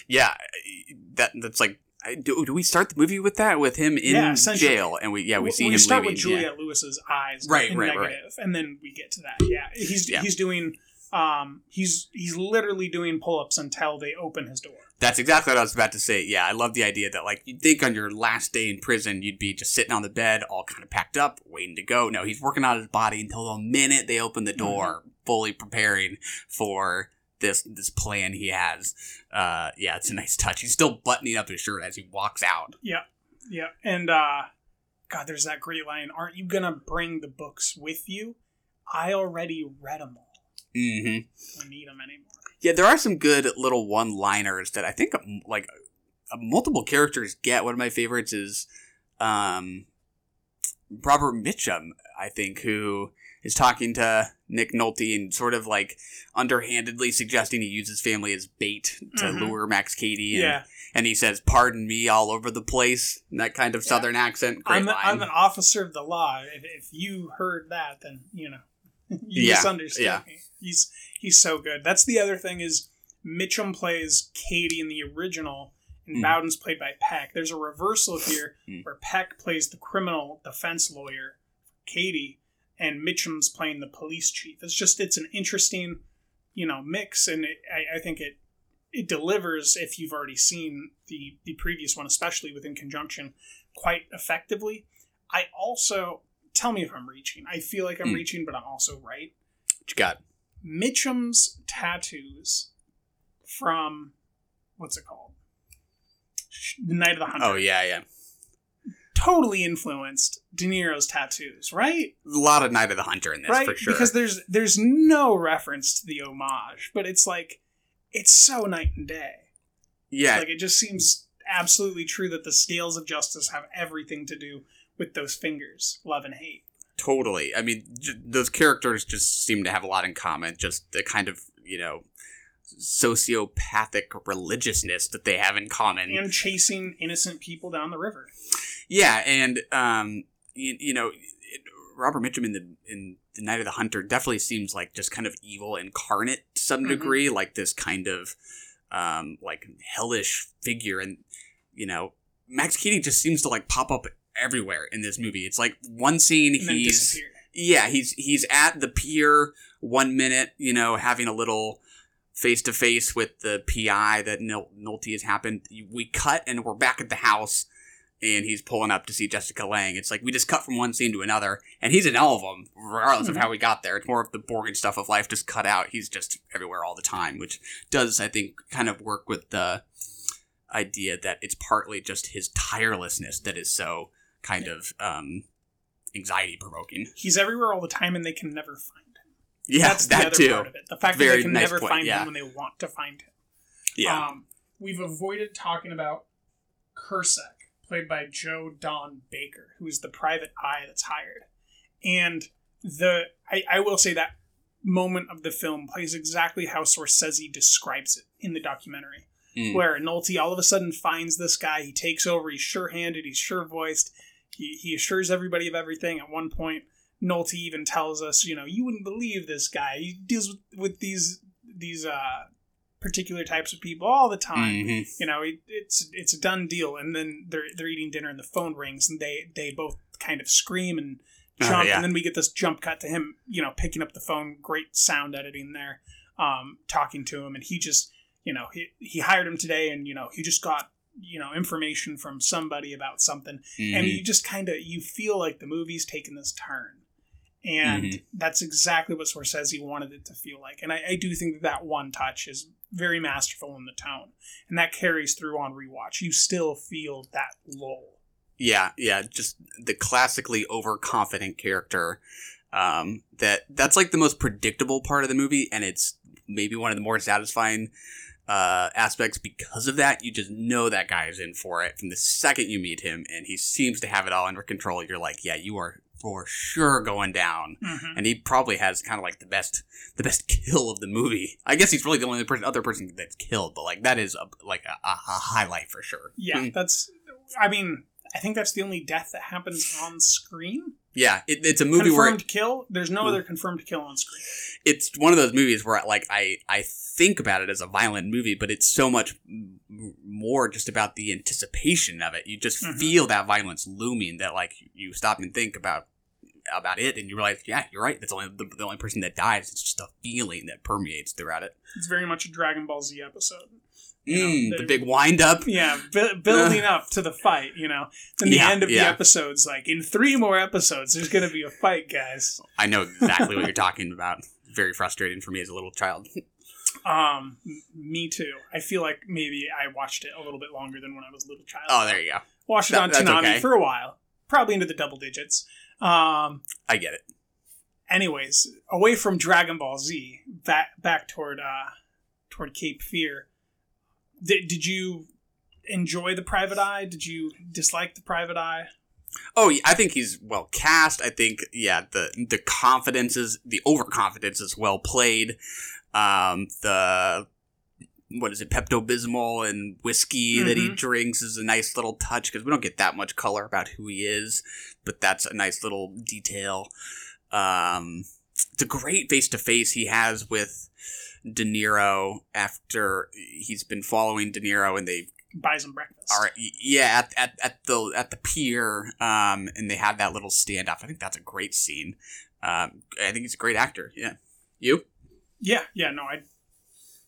Yeah, that that's like. Do, do we start the movie with that with him in Yeah, jail and we yeah we see we him start leaving with yeah. Juliette Lewis's eyes, Right, in right, right. negative, and then we get to that. Yeah, he's Yeah. he's doing um he's he's literally doing pull ups until they open his door. That's exactly what I was about to say. Yeah, I love the idea that like you'd think on your last day in prison you'd be just sitting on the bed, all kind of packed up, waiting to go. No, he's working on his body until the minute they open the door, fully preparing for this this plan he has. Uh, yeah, it's a nice touch. He's still buttoning up his shirt as he walks out. Yeah, yeah, and uh, God, there's that great line. Aren't you gonna bring the books with you? I already read them all. Mm-hmm. Don't need them anymore. Yeah, there are some good little one-liners that I think um, like uh, multiple characters get. One of my favorites is um, Robert Mitchum, I think, who is talking to Nick Nolte and sort of like underhandedly suggesting he uses family as bait to Mhm. lure Max Cady. And, Yeah. and he says, "Pardon me," all over the place. in That kind of Southern accent. Great I'm, line. I'm an officer of the law. If, if you heard that, then you know you Yeah, misunderstood yeah. me. He's he's so good. That's the other thing is Mitchum plays Cady in the original, and Mm. Bowden's played by Peck. There's a reversal here Mm. where Peck plays the criminal defense lawyer, Cady, and Mitchum's playing the police chief. It's just it's an interesting, you know, mix, and it, I, I think it it delivers if you've already seen the the previous one, especially within conjunction, quite effectively. I also tell me if I'm reaching. I feel like I'm Mm. reaching, but I'm also right. what you got? Mitchum's tattoos from what's it called? The Night of the Hunter. Oh yeah, yeah. Totally influenced De Niro's tattoos, right? A lot of Night of the Hunter in this right? for sure. Because there's there's no reference to the homage, but it's like it's so night and day. yeah, Like it just seems absolutely true that the scales of justice have everything to do with those fingers, love and hate. Totally. I mean, j- those characters just seem to have a lot in common. Just the kind of you know sociopathic religiousness that they have in common. and chasing innocent people down the river. Yeah, and um, you, you know, it, Robert Mitchum in the in the Night of the Hunter definitely seems like just kind of evil incarnate to some Mhm. degree, like this kind of um, like hellish figure, and you know, Max Cady just seems to like pop up everywhere in this movie. It's like one scene he's yeah he's he's at the pier one minute, you know, having a little face to face with the PI that Nol- Nolte has happened. We cut and we're back at the house, and he's pulling up to see Jessica Lange. It's like we just cut from one scene to another, and he's in all of them, regardless of how we got there. It's more of the boring stuff of life just cut out. He's just everywhere all the time, which does, I think, kind of work with the idea that it's partly just his tirelessness that is so kind of um, anxiety provoking. He's everywhere all the time, and they can never find him. Yeah, That's the that other too. part of it. The fact that they can nice never point, find yeah. him when they want to find him. Yeah. Um, we've avoided talking about Kersek, played by Joe Don Baker, who is the private eye that's hired. And the I, I will say that moment of the film plays exactly how Scorsese describes it in the documentary. Mm. Where Nolte all of a sudden finds this guy, he takes over, he's sure handed, he's sure voiced, he, he assures everybody of everything. At one point, Nolte even tells us, you know, you wouldn't believe this guy. He deals with, with these these uh, particular types of people all the time. Mhm. You know, it, it's it's a done deal. And then they're they're eating dinner and the phone rings and they they both kind of scream and Oh, jump. yeah. And then we get this jump cut to him, you know, picking up the phone. Great sound editing there, um, talking to him, and he just, you know, he he hired him today, and you know, he just got you know information from somebody about something and Mhm. you just kind of you feel like the movie's taking this turn and Mhm. that's exactly what Scorsese wanted it to feel like and I, I do think that that one touch is very masterful in the tone and that carries through on rewatch you still feel that lull Yeah, yeah, just the classically overconfident character. Um, that that's like the most predictable part of the movie, and it's maybe one of the more satisfying uh, aspects because of that. You just know that guy is in for it from the second you meet him, and he seems to have it all under control. You're like, yeah, you are for sure going down, Mhm. and he probably has kind of like the best the best kill of the movie. I guess he's really the only person, other person that's killed, but like that is a, like a, a highlight for sure. yeah Mm. that's i mean i think that's the only death that happens on screen Yeah, it, it's a movie where confirmed kill there's no Mm. other confirmed kill on screen it's one of those movies where like I I think about it as a violent movie, but it's so much m- more just about the anticipation of it. You just Mhm. feel that violence looming that like you stop and think about about it and you realize yeah you're right that's only the, the only person that dies it's just a feeling that permeates throughout it it's very much a dragon ball z episode You know, mm, the big wind up yeah, bu- building up to the fight, you know. Then the Yeah, end of the episodes, like in three more episodes, there's going to be a fight, guys. I know exactly what you're talking about very frustrating for me as a little child Um, me too. I feel like maybe I watched it a little bit longer than when I was a little child. oh there you go watched it that- on Toonami okay. for a while, probably into the double digits. Um, I get it anyways, away from Dragon Ball Z, back back toward uh toward Cape Fear. Did, did you enjoy the Private Eye? Did you dislike the Private Eye? Oh, yeah, I think he's well cast. I think yeah, the the confidence is the overconfidence is well played. Um, the what is it, Pepto Bismol and whiskey that he Mhm. drinks is a nice little touch because we don't get that much color about who he is, but that's a nice little detail. Um, the great face to face he has with De Niro after he's been following De Niro and they Buys him breakfast. All right, yeah at, at, at the at the pier um and they have that little standoff i think that's a great scene um i think he's a great actor yeah you Yeah, yeah, no, I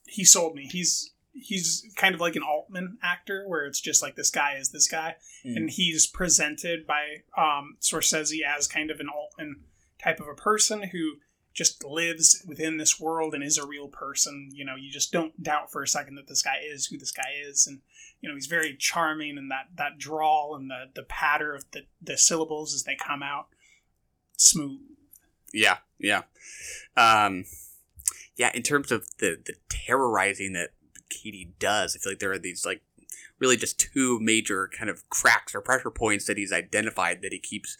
he sold me. He's he's kind of like an Altman actor where it's just like this guy is this guy Mm. and he's presented by um Scorsese as kind of an Altman type of a person who just lives within this world and is a real person. You know, you just don't doubt for a second that this guy is who this guy is and you know, he's very charming and that that drawl and the the patter of the the syllables as they come out smooth. yeah yeah um yeah in terms of the the terrorizing that Cady does i feel like there are these like really just two major kind of cracks or pressure points that he's identified that he keeps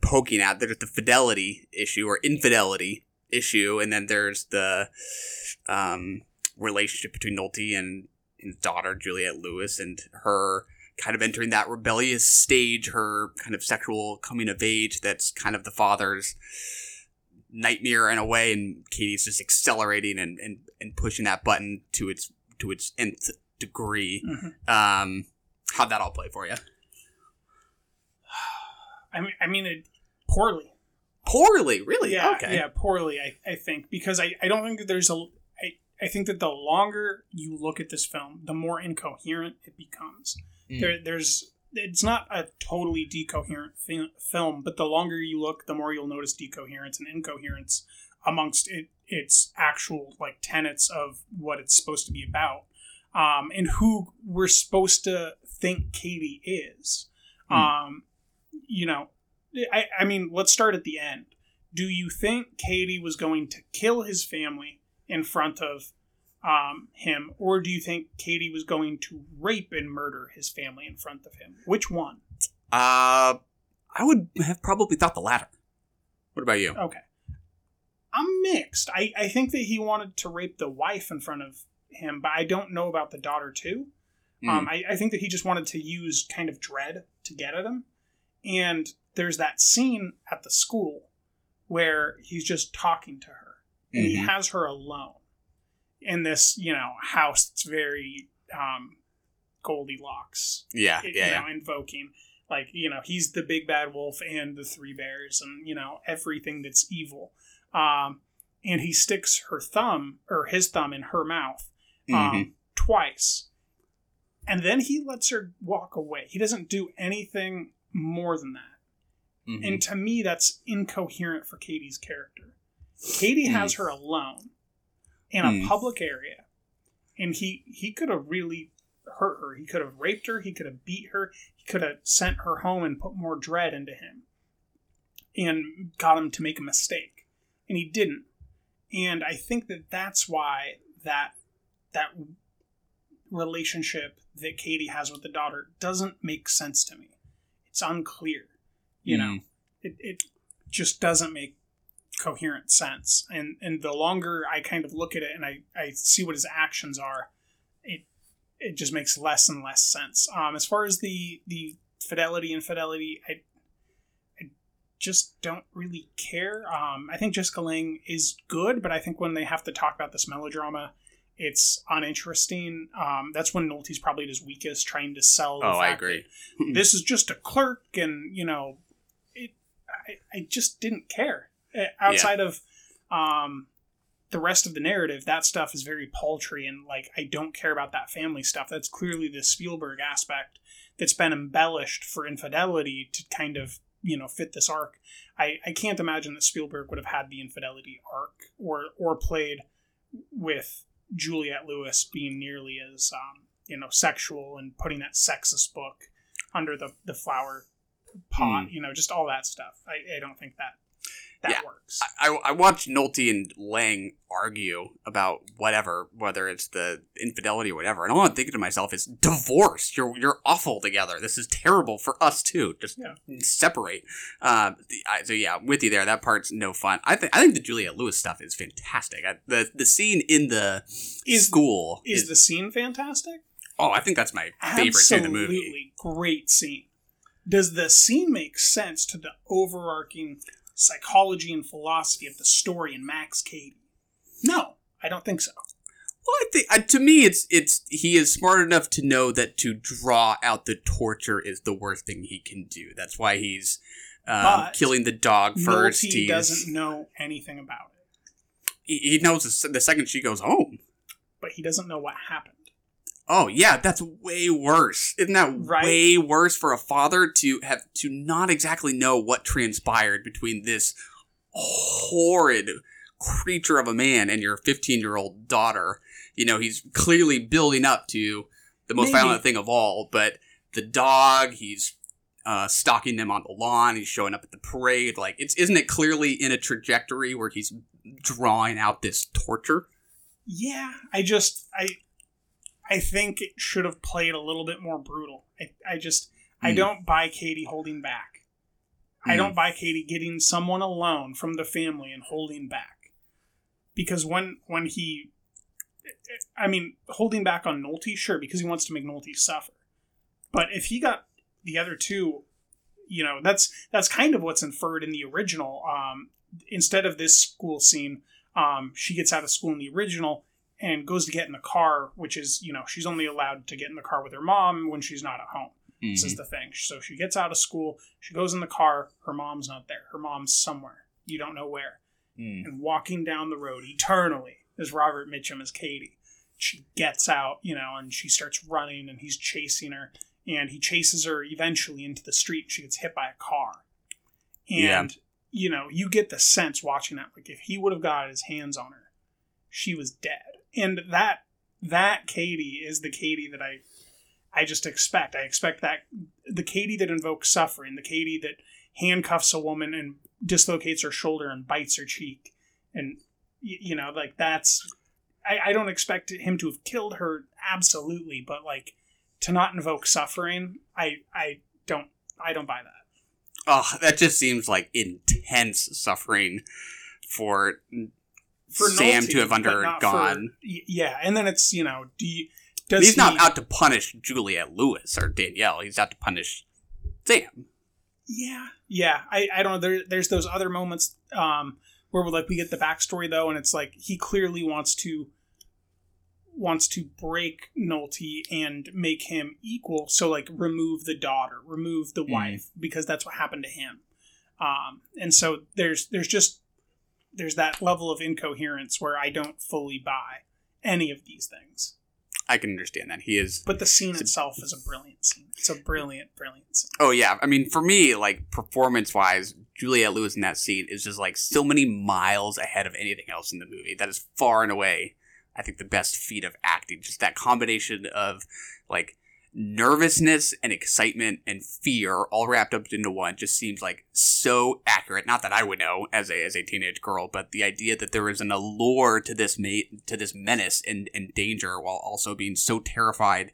poking at. There's the fidelity issue or infidelity issue and then there's the um relationship between Nolte and his daughter Juliette Lewis and her kind of entering that rebellious stage, her kind of sexual coming of age that's kind of the father's nightmare in a way, and Cady's just accelerating and, and, and pushing that button to its to its nth degree. Mhm. Um, how'd that all play for you? I mean, I mean it poorly. Poorly, really? Yeah, okay. yeah, poorly. I, I think because I, I don't think that there's a. I, I think that the longer you look at this film, the more incoherent it becomes. Mm. There, there's it's not a totally decoherent fi- film, but the longer you look, the more you'll notice decoherence and incoherence amongst it, its actual like tenets of what it's supposed to be about, um, and who we're supposed to think Cady is. Hmm. Um, you know, I, I mean, let's start at the end. Do you think Cady was going to kill his family in front of um, him, or do you think Cady was going to rape and murder his family in front of him? Which one? Uh, I would have probably thought the latter. What about you? Okay. I'm mixed. I, I think that he wanted to rape the wife in front of him, but I don't know about the daughter too. Um, I, I think that he just wanted to use kind of dread to get at him. And there's that scene at the school where he's just talking to her and he Mhm. has her alone in this, you know, house that's very um, Goldilocks. Yeah, it- yeah, you yeah. know, invoking like you know he's the big bad wolf and the three bears and you know everything that's evil. Um, and he sticks her thumb or his thumb in her mouth um, Mhm. twice, and then he lets her walk away. He doesn't do anything more than that. Mhm. And to me, that's incoherent for Cady's character. Cady has her alone in a Mm. public area, and he he could have really hurt her. He could have raped her. He could have beat her. He could have sent her home and put more dread into him, and got him to make a mistake, and he didn't. And I think that that's why that that relationship that Cady has with the daughter doesn't make sense to me. It's unclear. You know, Mm. it, it just doesn't make coherent sense. And and the longer I kind of look at it and I, I see what his actions are, it it just makes less and less sense. Um, as far as the the fidelity infidelity, I I just don't really care. Um, I think Jessica Lange is good, but I think when they have to talk about this melodrama, it's uninteresting. Um, that's when Nolte's probably at his weakest, trying to sell. The Oh, I agree. this is just a clerk, and you know, it. I, I just didn't care Outside of um, the rest of the narrative. That stuff is very paltry, and like I don't care about that family stuff. That's clearly the Spielberg aspect that's been embellished for infidelity to kind of you know fit this arc. I, I can't imagine that Spielberg would have had the infidelity arc or or played with Juliette Lewis being nearly as um, you know sexual and putting that sexist book under the the flower pot. Mm. You know, just all that stuff. I, I don't think that that Yeah. works. I, I watched Nolte and Lange argue about whatever, whether it's the infidelity or whatever, and all I'm thinking to myself is, divorce. You're you're awful together. This is terrible for us too. Just Yeah. separate. Uh, I- so yeah, I'm with you there. That part's no fun. I think I think the Juliette Lewis stuff is fantastic. I, the the scene in the Is- school Is the scene fantastic? oh, I think that's my favorite scene in the movie. Absolutely great scene. Does the scene make sense to the overarching psychology and philosophy of the story in Max Cady? No, I don't think so. Well, I think uh, to me, it's it's he is smart enough to know that to draw out the torture is the worst thing he can do. That's why he's um, killing the dog first. Nolte He's, doesn't know anything about it, he, he knows the, the second she goes home. but he doesn't know what happened. Oh yeah, that's way worse. Isn't that Right. way worse for a father to have to not exactly know what transpired between this horrid creature of a man and your 15 year old daughter? You know, he's clearly building up to the most Maybe. violent thing of all, but the dog, he's uh, stalking them on the lawn. He's showing up at the parade. Like, it's isn't it clearly in a trajectory where he's drawing out this torture? Yeah, I just I I think it should have played a little bit more brutal. I, I just I Hmm. don't buy Cady holding back. I Hmm. don't buy Cady getting someone alone from the family and holding back. Because when when he I mean, holding back on Nolte, sure, because he wants to make Nolte suffer. But if he got the other two, you know, that's that's kind of what's inferred in the original. Um, instead of this school scene, um, she gets out of school in the original and goes to get in the car, which is, you know, she's only allowed to get in the car with her mom when she's not at home. This is Mhm. the thing. So she gets out of school, she goes in the car, her mom's not there. Her mom's somewhere. You don't know where. Mm. And walking down the road eternally is Robert Mitchum as Cady. She gets out, you know, and she starts running and he's chasing her. And he chases her eventually into the street. She gets hit by a car. Yeah. And, you know, you get the sense watching that. Like, if he would have got his hands on her, she was dead. And that that Cady is the Cady that I I just expect. I expect that the Cady that invokes suffering, the Cady that handcuffs a woman and dislocates her shoulder and bites her cheek, and you know, like that's. I, I don't expect him to have killed her absolutely, but like to not invoke suffering, I I don't I don't buy that. Oh, that just seems like intense suffering for, For Sam Nolte, to have not for- undergone. yeah, and then it's you know, do you, does He's he, not out to punish Juliette Lewis or Danielle. He's out to punish Sam. Yeah, yeah. I, I don't know. There, there's those other moments um, where we like we get the backstory though, and it's like he clearly wants to wants to break Nolte and make him equal. So like remove the daughter, remove the Mhm. wife, because that's what happened to him. Um, and so there's there's just there's that level of incoherence where I don't fully buy any of these things. I can understand that. He is. But the scene itself is a brilliant scene. It's a brilliant, brilliant scene. Oh yeah, I mean, for me, like performance wise, Juliette Lewis in that scene is just like so many miles ahead of anything else in the movie. That is far and away, I think, the best feat of acting. Just that combination of like nervousness and excitement and fear all wrapped up into one just seems like so accurate. Not that I would know as a as a teenage girl, but the idea that there is an allure to this mate to this menace and, and danger while also being so terrified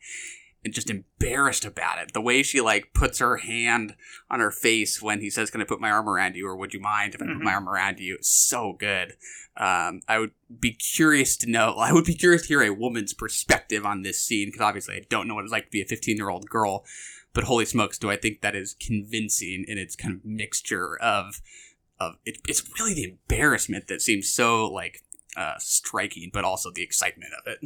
just embarrassed about it. The way she like puts her hand on her face when he says, "Can I put my arm around you?" or "Would you mind if I put Mhm. my arm around you?" so good. Um, I would be curious to know. I would be curious to hear a woman's perspective on this scene because obviously I don't know what it's like to be a 15 year old girl. But holy smokes, do I think that is convincing in its kind of mixture of of it, it's really the embarrassment that seems so like uh, striking, but also the excitement of it.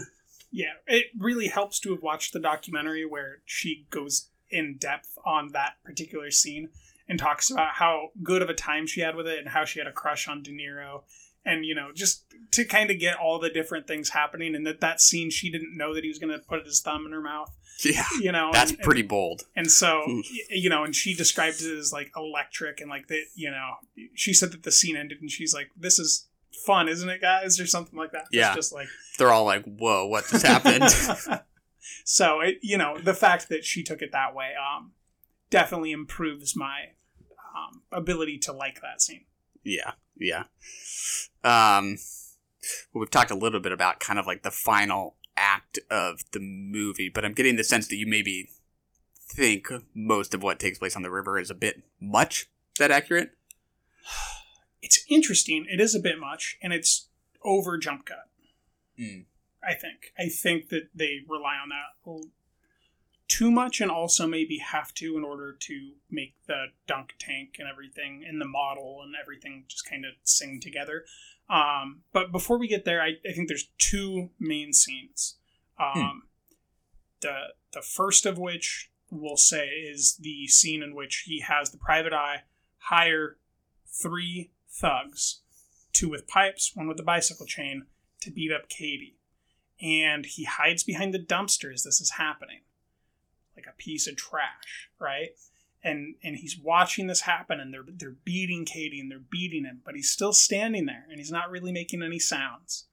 Yeah, it really helps to have watched the documentary where she goes in depth on that particular scene and talks about how good of a time she had with it and how she had a crush on De Niro. And, you know, just to kind of get all the different things happening and that that scene, she didn't know that he was going to put his thumb in her mouth. Yeah, You know, that's and- pretty bold. And so, Hmm. you know, and she described it as like electric and like that, you know, she said that the scene ended and she's like, this is fun, isn't it, guys? Or something like that. Yeah. It's just like, They're all like, "Whoa, what just happened?" so it, you know, the fact that she took it that way, um, definitely improves my um, ability to like that scene. Yeah, yeah. Um, well, we've talked a little bit about kind of like the final act of the movie, but I'm getting the sense that you maybe think most of what takes place on the river is a bit much. Is that accurate? It's interesting. It is a bit much, and it's over jump cut. Mm. I think. I think that they rely on that too much, and also maybe have to in order to make the dunk tank and everything and the model and everything just kind of sing together. Um, but before we get there, I, I think there's two main scenes. Um, The the first of which we'll say is the scene in which he has the private eye hire three thugs, two with pipes, one with a bicycle chain, to beat up Cady. And he hides behind the dumpster as this is happening, like a piece of trash, right? And and he's watching this happen, and they're they're beating Cady and they're beating him, but he's still standing there, and he's not really making any sounds.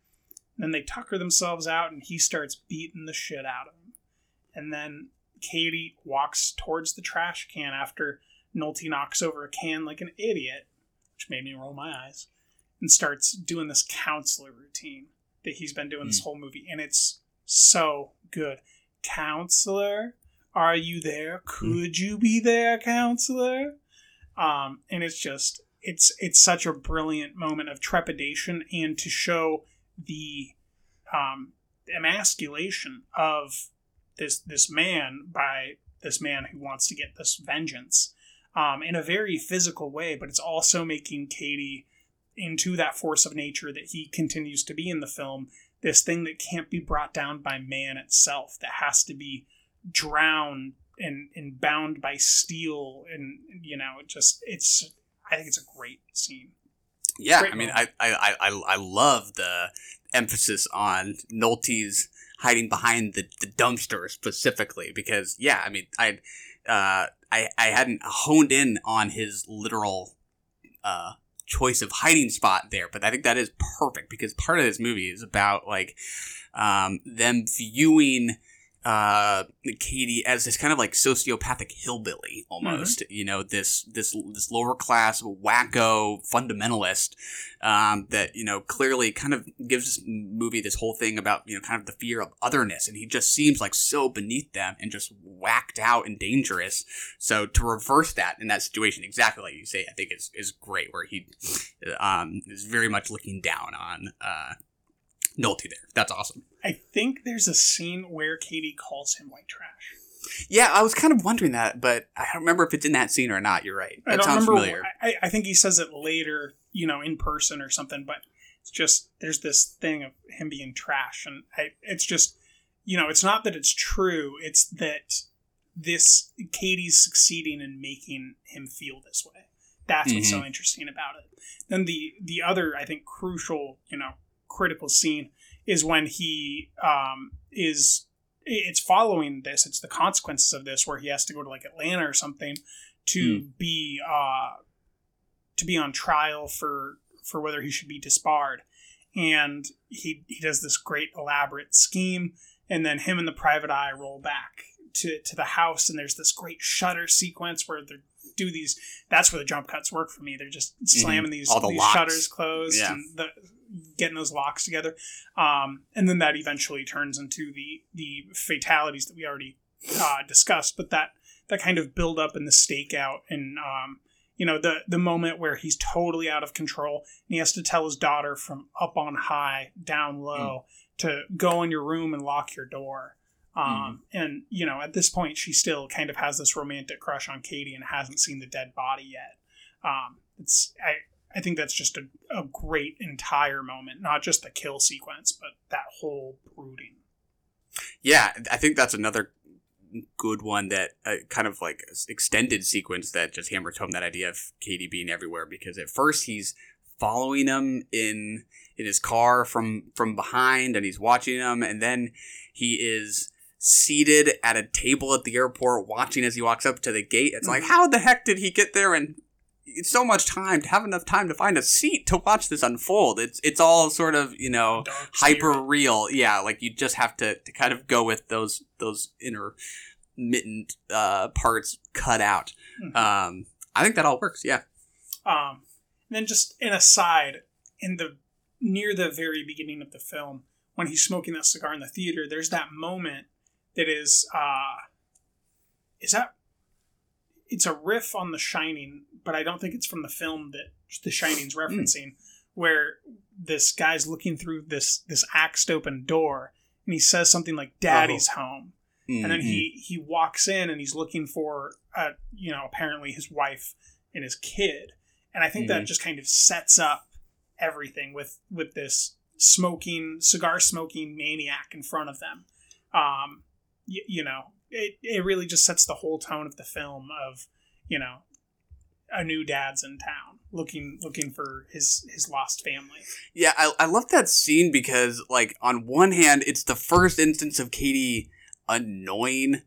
And then they tucker themselves out, and he starts beating the shit out of him. And then Cady walks towards the trash can after Nolte knocks over a can like an idiot, which made me roll my eyes, and starts doing this counselor routine that he's been doing this whole movie. And it's so good. Counselor, are you there? Could you be there, counselor? Um, and it's just it's it's such a brilliant moment of trepidation and to show the um, emasculation of this this man by this man who wants to get this vengeance um, in a very physical way, but it's also making Cady into that force of nature that he continues to be in the film. This thing that can't be brought down by man itself, that has to be drowned and, and bound by steel, and you know, it just it's. I think it's a great scene. Yeah, Great I mean. I, I, I, I love the emphasis on Nolte's hiding behind the, the dumpster specifically because, yeah, I mean, I, uh, I, I hadn't honed in on his literal uh, choice of hiding spot there, but I think that is perfect because part of this movie is about like um, them viewing uh Cady as this kind of like sociopathic hillbilly almost you know this this this lower class wacko fundamentalist um that you know clearly kind of gives this movie this whole thing about you know kind of the fear of otherness. And he just seems like so beneath them and just whacked out and dangerous. So to reverse that in that situation exactly like you say I think is is great where he um is very much looking down on uh Nolte there that's awesome I think there's a scene where Cady calls him white trash. Yeah, I was kind of wondering that, but I don't remember if it's in that scene or not. You're right. That I don't sounds remember. familiar. I, I think he says it later, you know, in person or something. But it's just there's this thing of him being trash, and I, it's just, you know, it's not that it's true. It's that this Cady's succeeding in making him feel this way. That's what's so Mhm. interesting about it. Then the the other, I think, crucial, you know, critical scene is when he um, is it's following this it's the consequences of this where he has to go to like atlanta or something to be uh to be on trial for for whether he should be disbarred and he he does this great elaborate scheme and then him and the private eye roll back to to the house and there's this great shutter sequence where they do these that's where the jump cuts work for me they're just slamming these, Mm-hmm. All the these locks. shutters closed Yeah. and the getting those locks together. Um, and then that eventually turns into the the fatalities that we already uh, discussed but that that kind of build up and the stakeout and um, you know the the moment where he's totally out of control and he has to tell his daughter from up on high down low to go in your room and lock your door. Um, and you know at this point she still kind of has this romantic crush on Cady and hasn't seen the dead body yet. Um, it's i I think that's just a, a great entire moment, not just the kill sequence, but that whole brooding. Yeah, I think that's another good one that uh, kind of like extended sequence that just hammers home that idea of Cady being everywhere because at first he's following him in in his car from from behind and he's watching him and then he is seated at a table at the airport watching as he walks up to the gate it's like how the heck did he get there and so much time to have enough time to find a seat to watch this unfold. It's it's all sort of you know hyper real. Yeah like you just have to, to kind of go with those those intermittent uh parts cut out. Mhm. um i think that all works yeah. Um, and then just an aside, in the near the very beginning of the film, when he's smoking that cigar in the theater, there's that moment that is uh, is that it's a riff on The Shining, but I don't think it's from the film that The Shining's referencing, where this guy's looking through this this axed open door and he says something like "Daddy's home." and then he he walks in and he's looking for uh you know apparently his wife and his kid. And i think that Mhm. just kind of sets up everything with with this smoking cigar smoking maniac in front of them. Um y- you know it, it really just sets the whole tone of the film of you know a new dad's in town looking looking for his his lost family. Yeah, I, I love that scene because, like, on one hand, it's the first instance of Cady annoying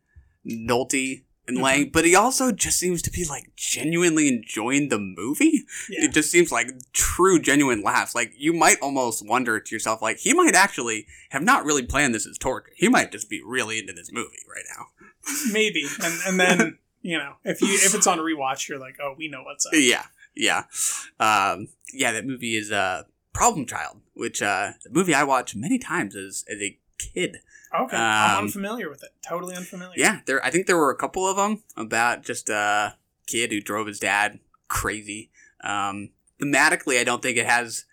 Nolte and Lange, but he also just seems to be, like, genuinely enjoying the movie. yeah It just seems like true, genuine laughs. Like, you might almost wonder to yourself, like, he might actually have not really planned this as torture. He might just be really into this movie right now. maybe and and then you know if you if it's on rewatch you're like oh we know what's up Yeah, yeah, um, yeah. That movie is uh, Problem Child, which uh, the movie I watched many times as as a kid. Okay, I'm Um, unfamiliar with it. Totally unfamiliar. Yeah, there. I think there were a couple of them about just a kid who drove his dad crazy. Um, thematically, I don't think it has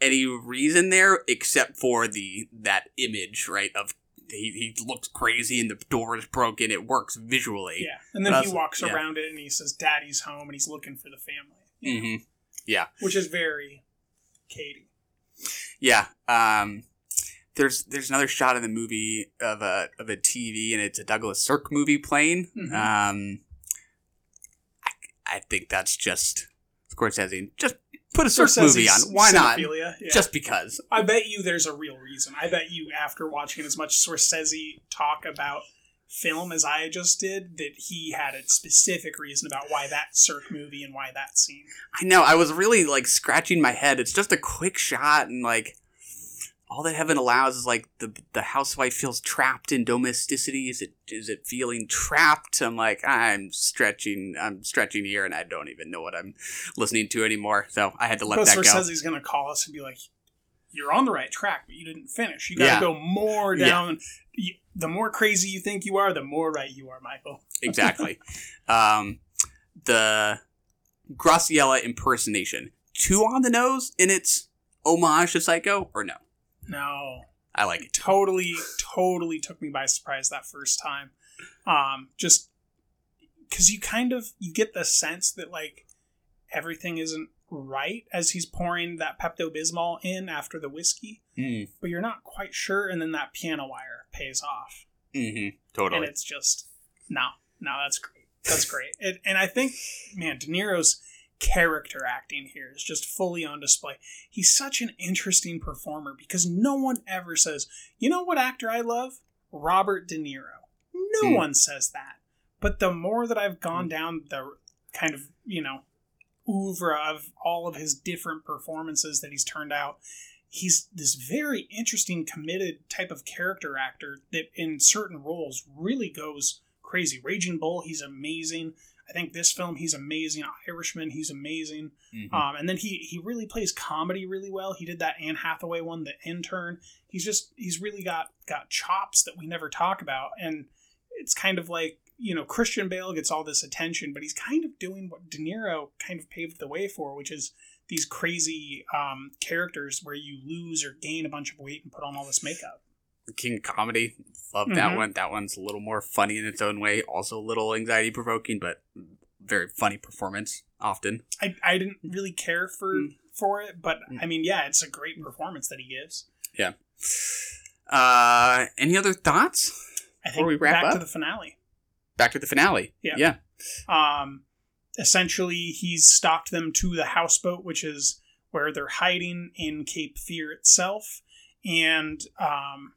any reason there except for the that image, right? Of he, he looks crazy and the door is broken. It works visually. Yeah, and then he walks yeah. around it and he says, "Daddy's home," and he's looking for the family, hmm Yeah. which is very Cady. Yeah. Um, there's there's another shot in the movie of a of a TV, and it's a Douglas Sirk movie playing. Mhm. Um, I, I think that's just of course, Scorsese. Just put a Sirk movie on. Why not? yeah. Just because. I bet you there's a real reason. I bet you after watching as much Scorsese talk about film as I just did, that he had a specific reason about why that Sirk movie and why that scene. I know. I was really like scratching my head. It's just a quick shot, and like all that heaven allows is like the the housewife feels trapped in domesticity. Is it is it feeling trapped? I'm like I'm stretching. I'm stretching here, and I don't even know what I'm listening to anymore. So I had to let But that go. says he's going to call us and be like, "You're on the right track, but you didn't finish. You got to Yeah. go more down. You- The more crazy you think you are, the more right you are, Michael." exactly. um, the Graciela impersonation too on the nose in its homage to Psycho, or no? No, I like it. totally, totally took me by surprise that first time. Um, just because you kind of you get the sense that like everything isn't right as he's pouring that Pepto Bismol in after the whiskey, Mm, but you're not quite sure, and then that piano wire pays off, Mm-hmm. Totally. and it's just no, no, that's great, that's great, it, and I think man, De Niro's character acting here is just fully on display. He's such an interesting performer because no one ever says, you know what actor I love? Robert De Niro. No Hmm. one says that. But the more that I've gone down the kind of, you know, oeuvre of all of his different performances that he's turned out, he's this very interesting, committed type of character actor that in certain roles really goes crazy. Raging Bull, he's amazing. I think this film, he's amazing. Irishman, he's amazing. Mhm. Um, and then he he really plays comedy really well. He did that Anne Hathaway one, The Intern. He's just he's really got got chops that we never talk about, and it's kind of like you know Christian Bale gets all this attention, but he's kind of doing what De Niro kind of paved the way for, which is these crazy um, characters where you lose or gain a bunch of weight and put on all this makeup. King Comedy. Love that Mhm. one. That one's a little more funny in its own way. Also a little anxiety provoking, but very funny performance often. I, I didn't really care for Mm. for it, but I mean, yeah, it's a great performance that he gives. Yeah. Uh, any other thoughts? I think Before we wrap back up? to the finale. Back to the finale. Yeah. Yeah. Um, essentially, he's stalked them to the houseboat, which is where they're hiding in Cape Fear itself, and um,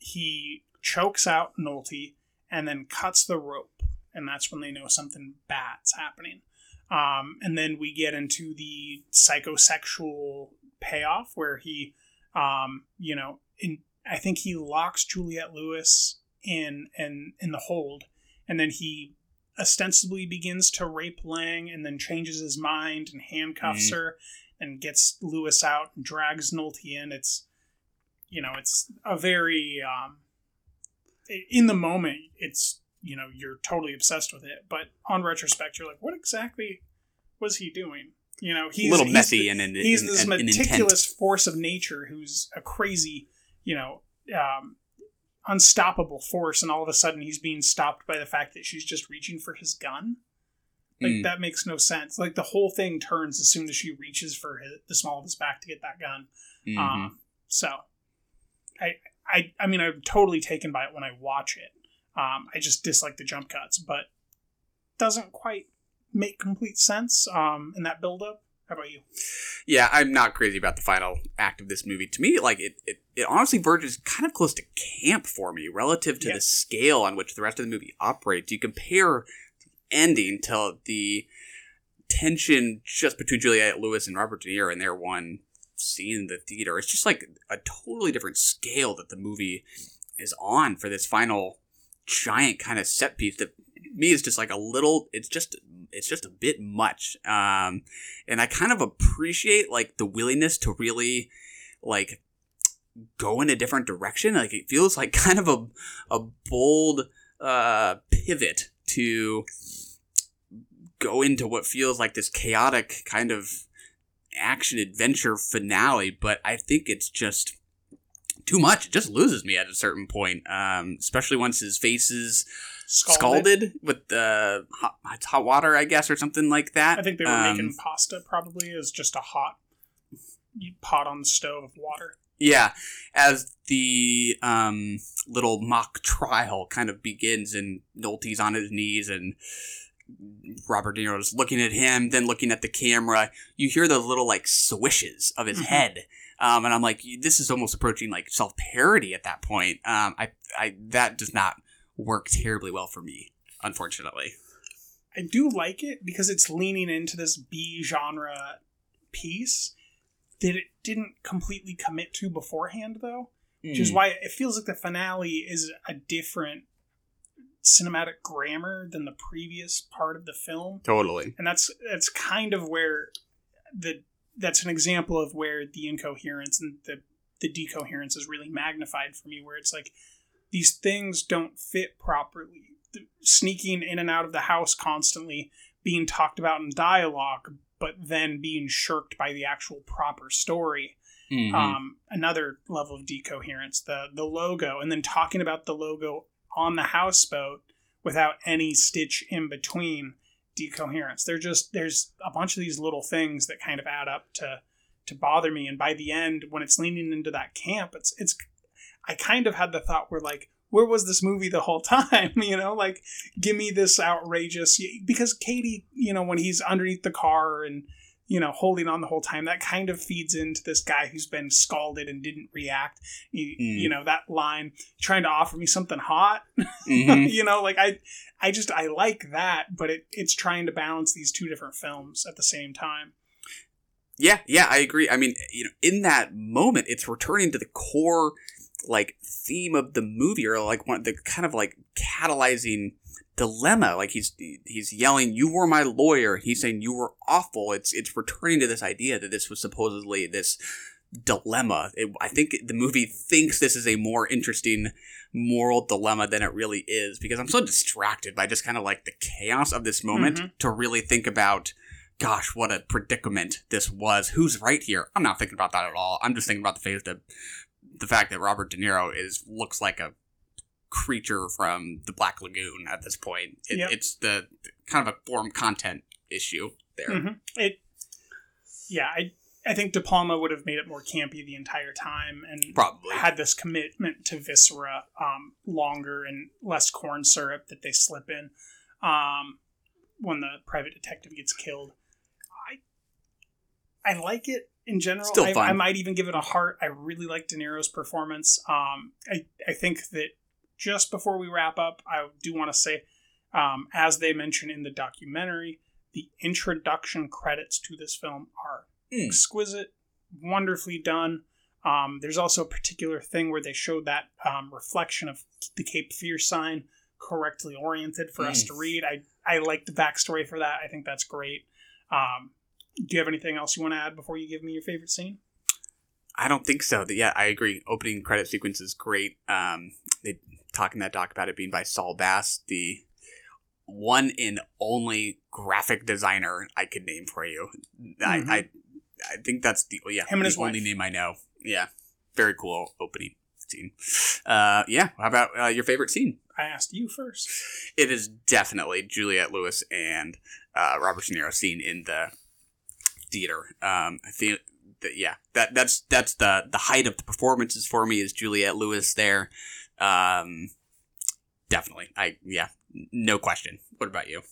he chokes out Nolte and then cuts the rope, and that's when they know something bad's happening. Um, and then we get into the psychosexual payoff where he, um, you know, in I think he locks Juliette Lewis in in in the hold, and then he ostensibly begins to rape Lange, and then changes his mind and handcuffs Mhm. her, and gets Lewis out and drags Nolte in. It's you know, it's a very um, in the moment, it's you know you're totally obsessed with it, but on retrospect, you're like, what exactly was he doing? You know, he's a little messy the- and in, he's this intent. meticulous force of nature who's a crazy, you know, um, unstoppable force, and all of a sudden he's being stopped by the fact that she's just reaching for his gun. Like Mm. that makes no sense. Like the whole thing turns as soon as she reaches for his, the small of his back to get that gun. Mhm. Um, so, I, I, I mean, I'm totally taken by it when I watch it. Um, I just dislike the jump cuts, but doesn't quite make complete sense um, in that buildup. How about you? yeah, I'm not crazy about the final act of this movie. To me, like it, it, it honestly verges kind of close to camp for me relative to Yeah. the scale on which the rest of the movie operates. You compare the ending to the tension just between Juliette Lewis and Robert De Niro in their one scene in the theater. It's just like a totally different scale that the movie is on for this final giant kind of set piece that me is just like a little it's just it's just a bit much um and i kind of appreciate like the willingness to really like go in a different direction like it feels like kind of a a bold uh pivot to go into what feels like this chaotic kind of action adventure finale, but I think it's just too much. It just loses me at a certain point, um, especially once his face is Scalded. scalded, with the hot, hot water, I guess, or something like that. I think they were Um, making pasta probably as just a hot pot on the stove of water. Yeah, as the um, little mock trial kind of begins, and Nolte's on his knees, and Robert De Niro's looking at him, then looking at the camera. You hear the little like swishes of his Mhm. head, um, and I'm like, this is almost approaching like self parody at that point. Um, I, I that does not work terribly well for me, unfortunately. I do like it because it's leaning into this B genre piece that it didn't completely commit to beforehand, though. Which is Mm. why it feels like the finale is a different cinematic grammar than the previous part of the film. Totally. And that's that's kind of where the that's an example of where the incoherence and the the decoherence is really magnified for me where it's like these things don't fit properly The- sneaking in and out of the house constantly being talked about in dialogue but then being shirked by the actual proper story Mhm. um, another level of decoherence the the logo and then talking about the logo on the houseboat without any stitch in between decoherence. They're just there's a bunch of these little things that kind of add up to to bother me. And by the end when it's leaning into that camp it's it's i kind of had the thought where like where was this movie the whole time? You know like give me this outrageous because Cady you know when he's underneath the car and you know holding on the whole time that kind of feeds into this guy who's been scalded and didn't react you, Mm. you know that line trying to offer me something hot Mhm. you know like i i just i like that but it, it's trying to balance these two different films at the same time Yeah, yeah, I agree. I mean, you know, in that moment, it's returning to the core like theme of the movie, or like one the kind of like catalyzing dilemma. Like he's he's yelling, "You were my lawyer." He's saying, "You were awful." It's it's returning to this idea that this was supposedly this dilemma. It, I think the movie thinks this is a more interesting moral dilemma than it really is because I'm so distracted by just kind of like the chaos of this moment Mhm. to really think about gosh, what a predicament this was. Who's right here? I'm not thinking about that at all. I'm just thinking about the fact that the fact that Robert De Niro is looks like a creature from the Black Lagoon at this point. It, Yep. It's the kind of a form content issue there. Mhm. It, yeah, I I think De Palma would have made it more campy the entire time and Probably. had this commitment to viscera um, longer and less corn syrup that they slip in um, when the private detective gets killed. I I like it in general. Still I. I might even give it a heart. I really like De Niro's performance. Um, I I think that just before we wrap up, I do want to say, um, as they mention in the documentary, the introduction credits to this film are Mm. exquisite, wonderfully done. Um, there's also a particular thing where they showed that um, reflection of the Cape Fear sign correctly oriented for us Mm. to read. I, I like the backstory for that. I think that's great. Um, do you have anything else you want to add before you give me your favorite scene? I don't think so. Yeah, I agree. Opening credit sequence is great. Um, they talk in that doc about it being by Saul Bass, the one and only graphic designer I could name for you. Mhm. I, I I think that's the yeah Him and the his only wife. name I know. Yeah, very cool opening scene. Uh, yeah. How about uh, your favorite scene? I asked you first. It is definitely Juliette Lewis and uh, Robert De Niro scene in the theater. Um, I think that yeah, that that's that's the the height of the performances for me is Juliette Lewis there. Um, definitely, I yeah, no question. What about you?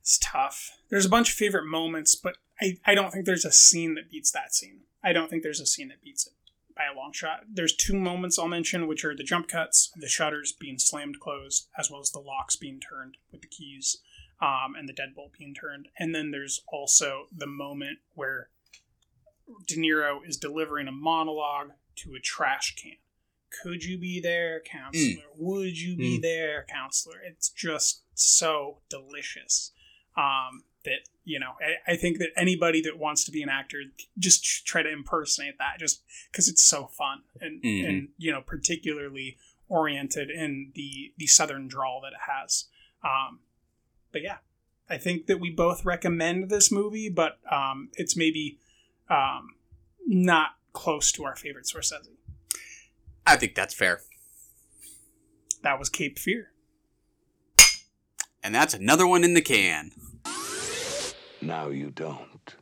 It's tough. There's a bunch of favorite moments, but I, I don't think there's a scene that beats that scene. I don't think there's a scene that beats it by a long shot. There's two moments I'll mention, which are the jump cuts, the shutters being slammed closed, as well as the locks being turned with the keys, um, and the deadbolt being turned. And then there's also the moment where De Niro is delivering a monologue to a trash can. Could you be there, counselor? Would you be Mm. there, counselor? It's just so delicious um, that you know I, I think that anybody that wants to be an actor just try to impersonate that just because it's so fun and Mhm. and you know particularly oriented in the the southern drawl that it has um, but yeah I think that we both recommend this movie, but um, it's maybe um, not close to our favorite Scorsese. I think that's fair. That was Cape Fear. And that's another one in the can. Now you don't.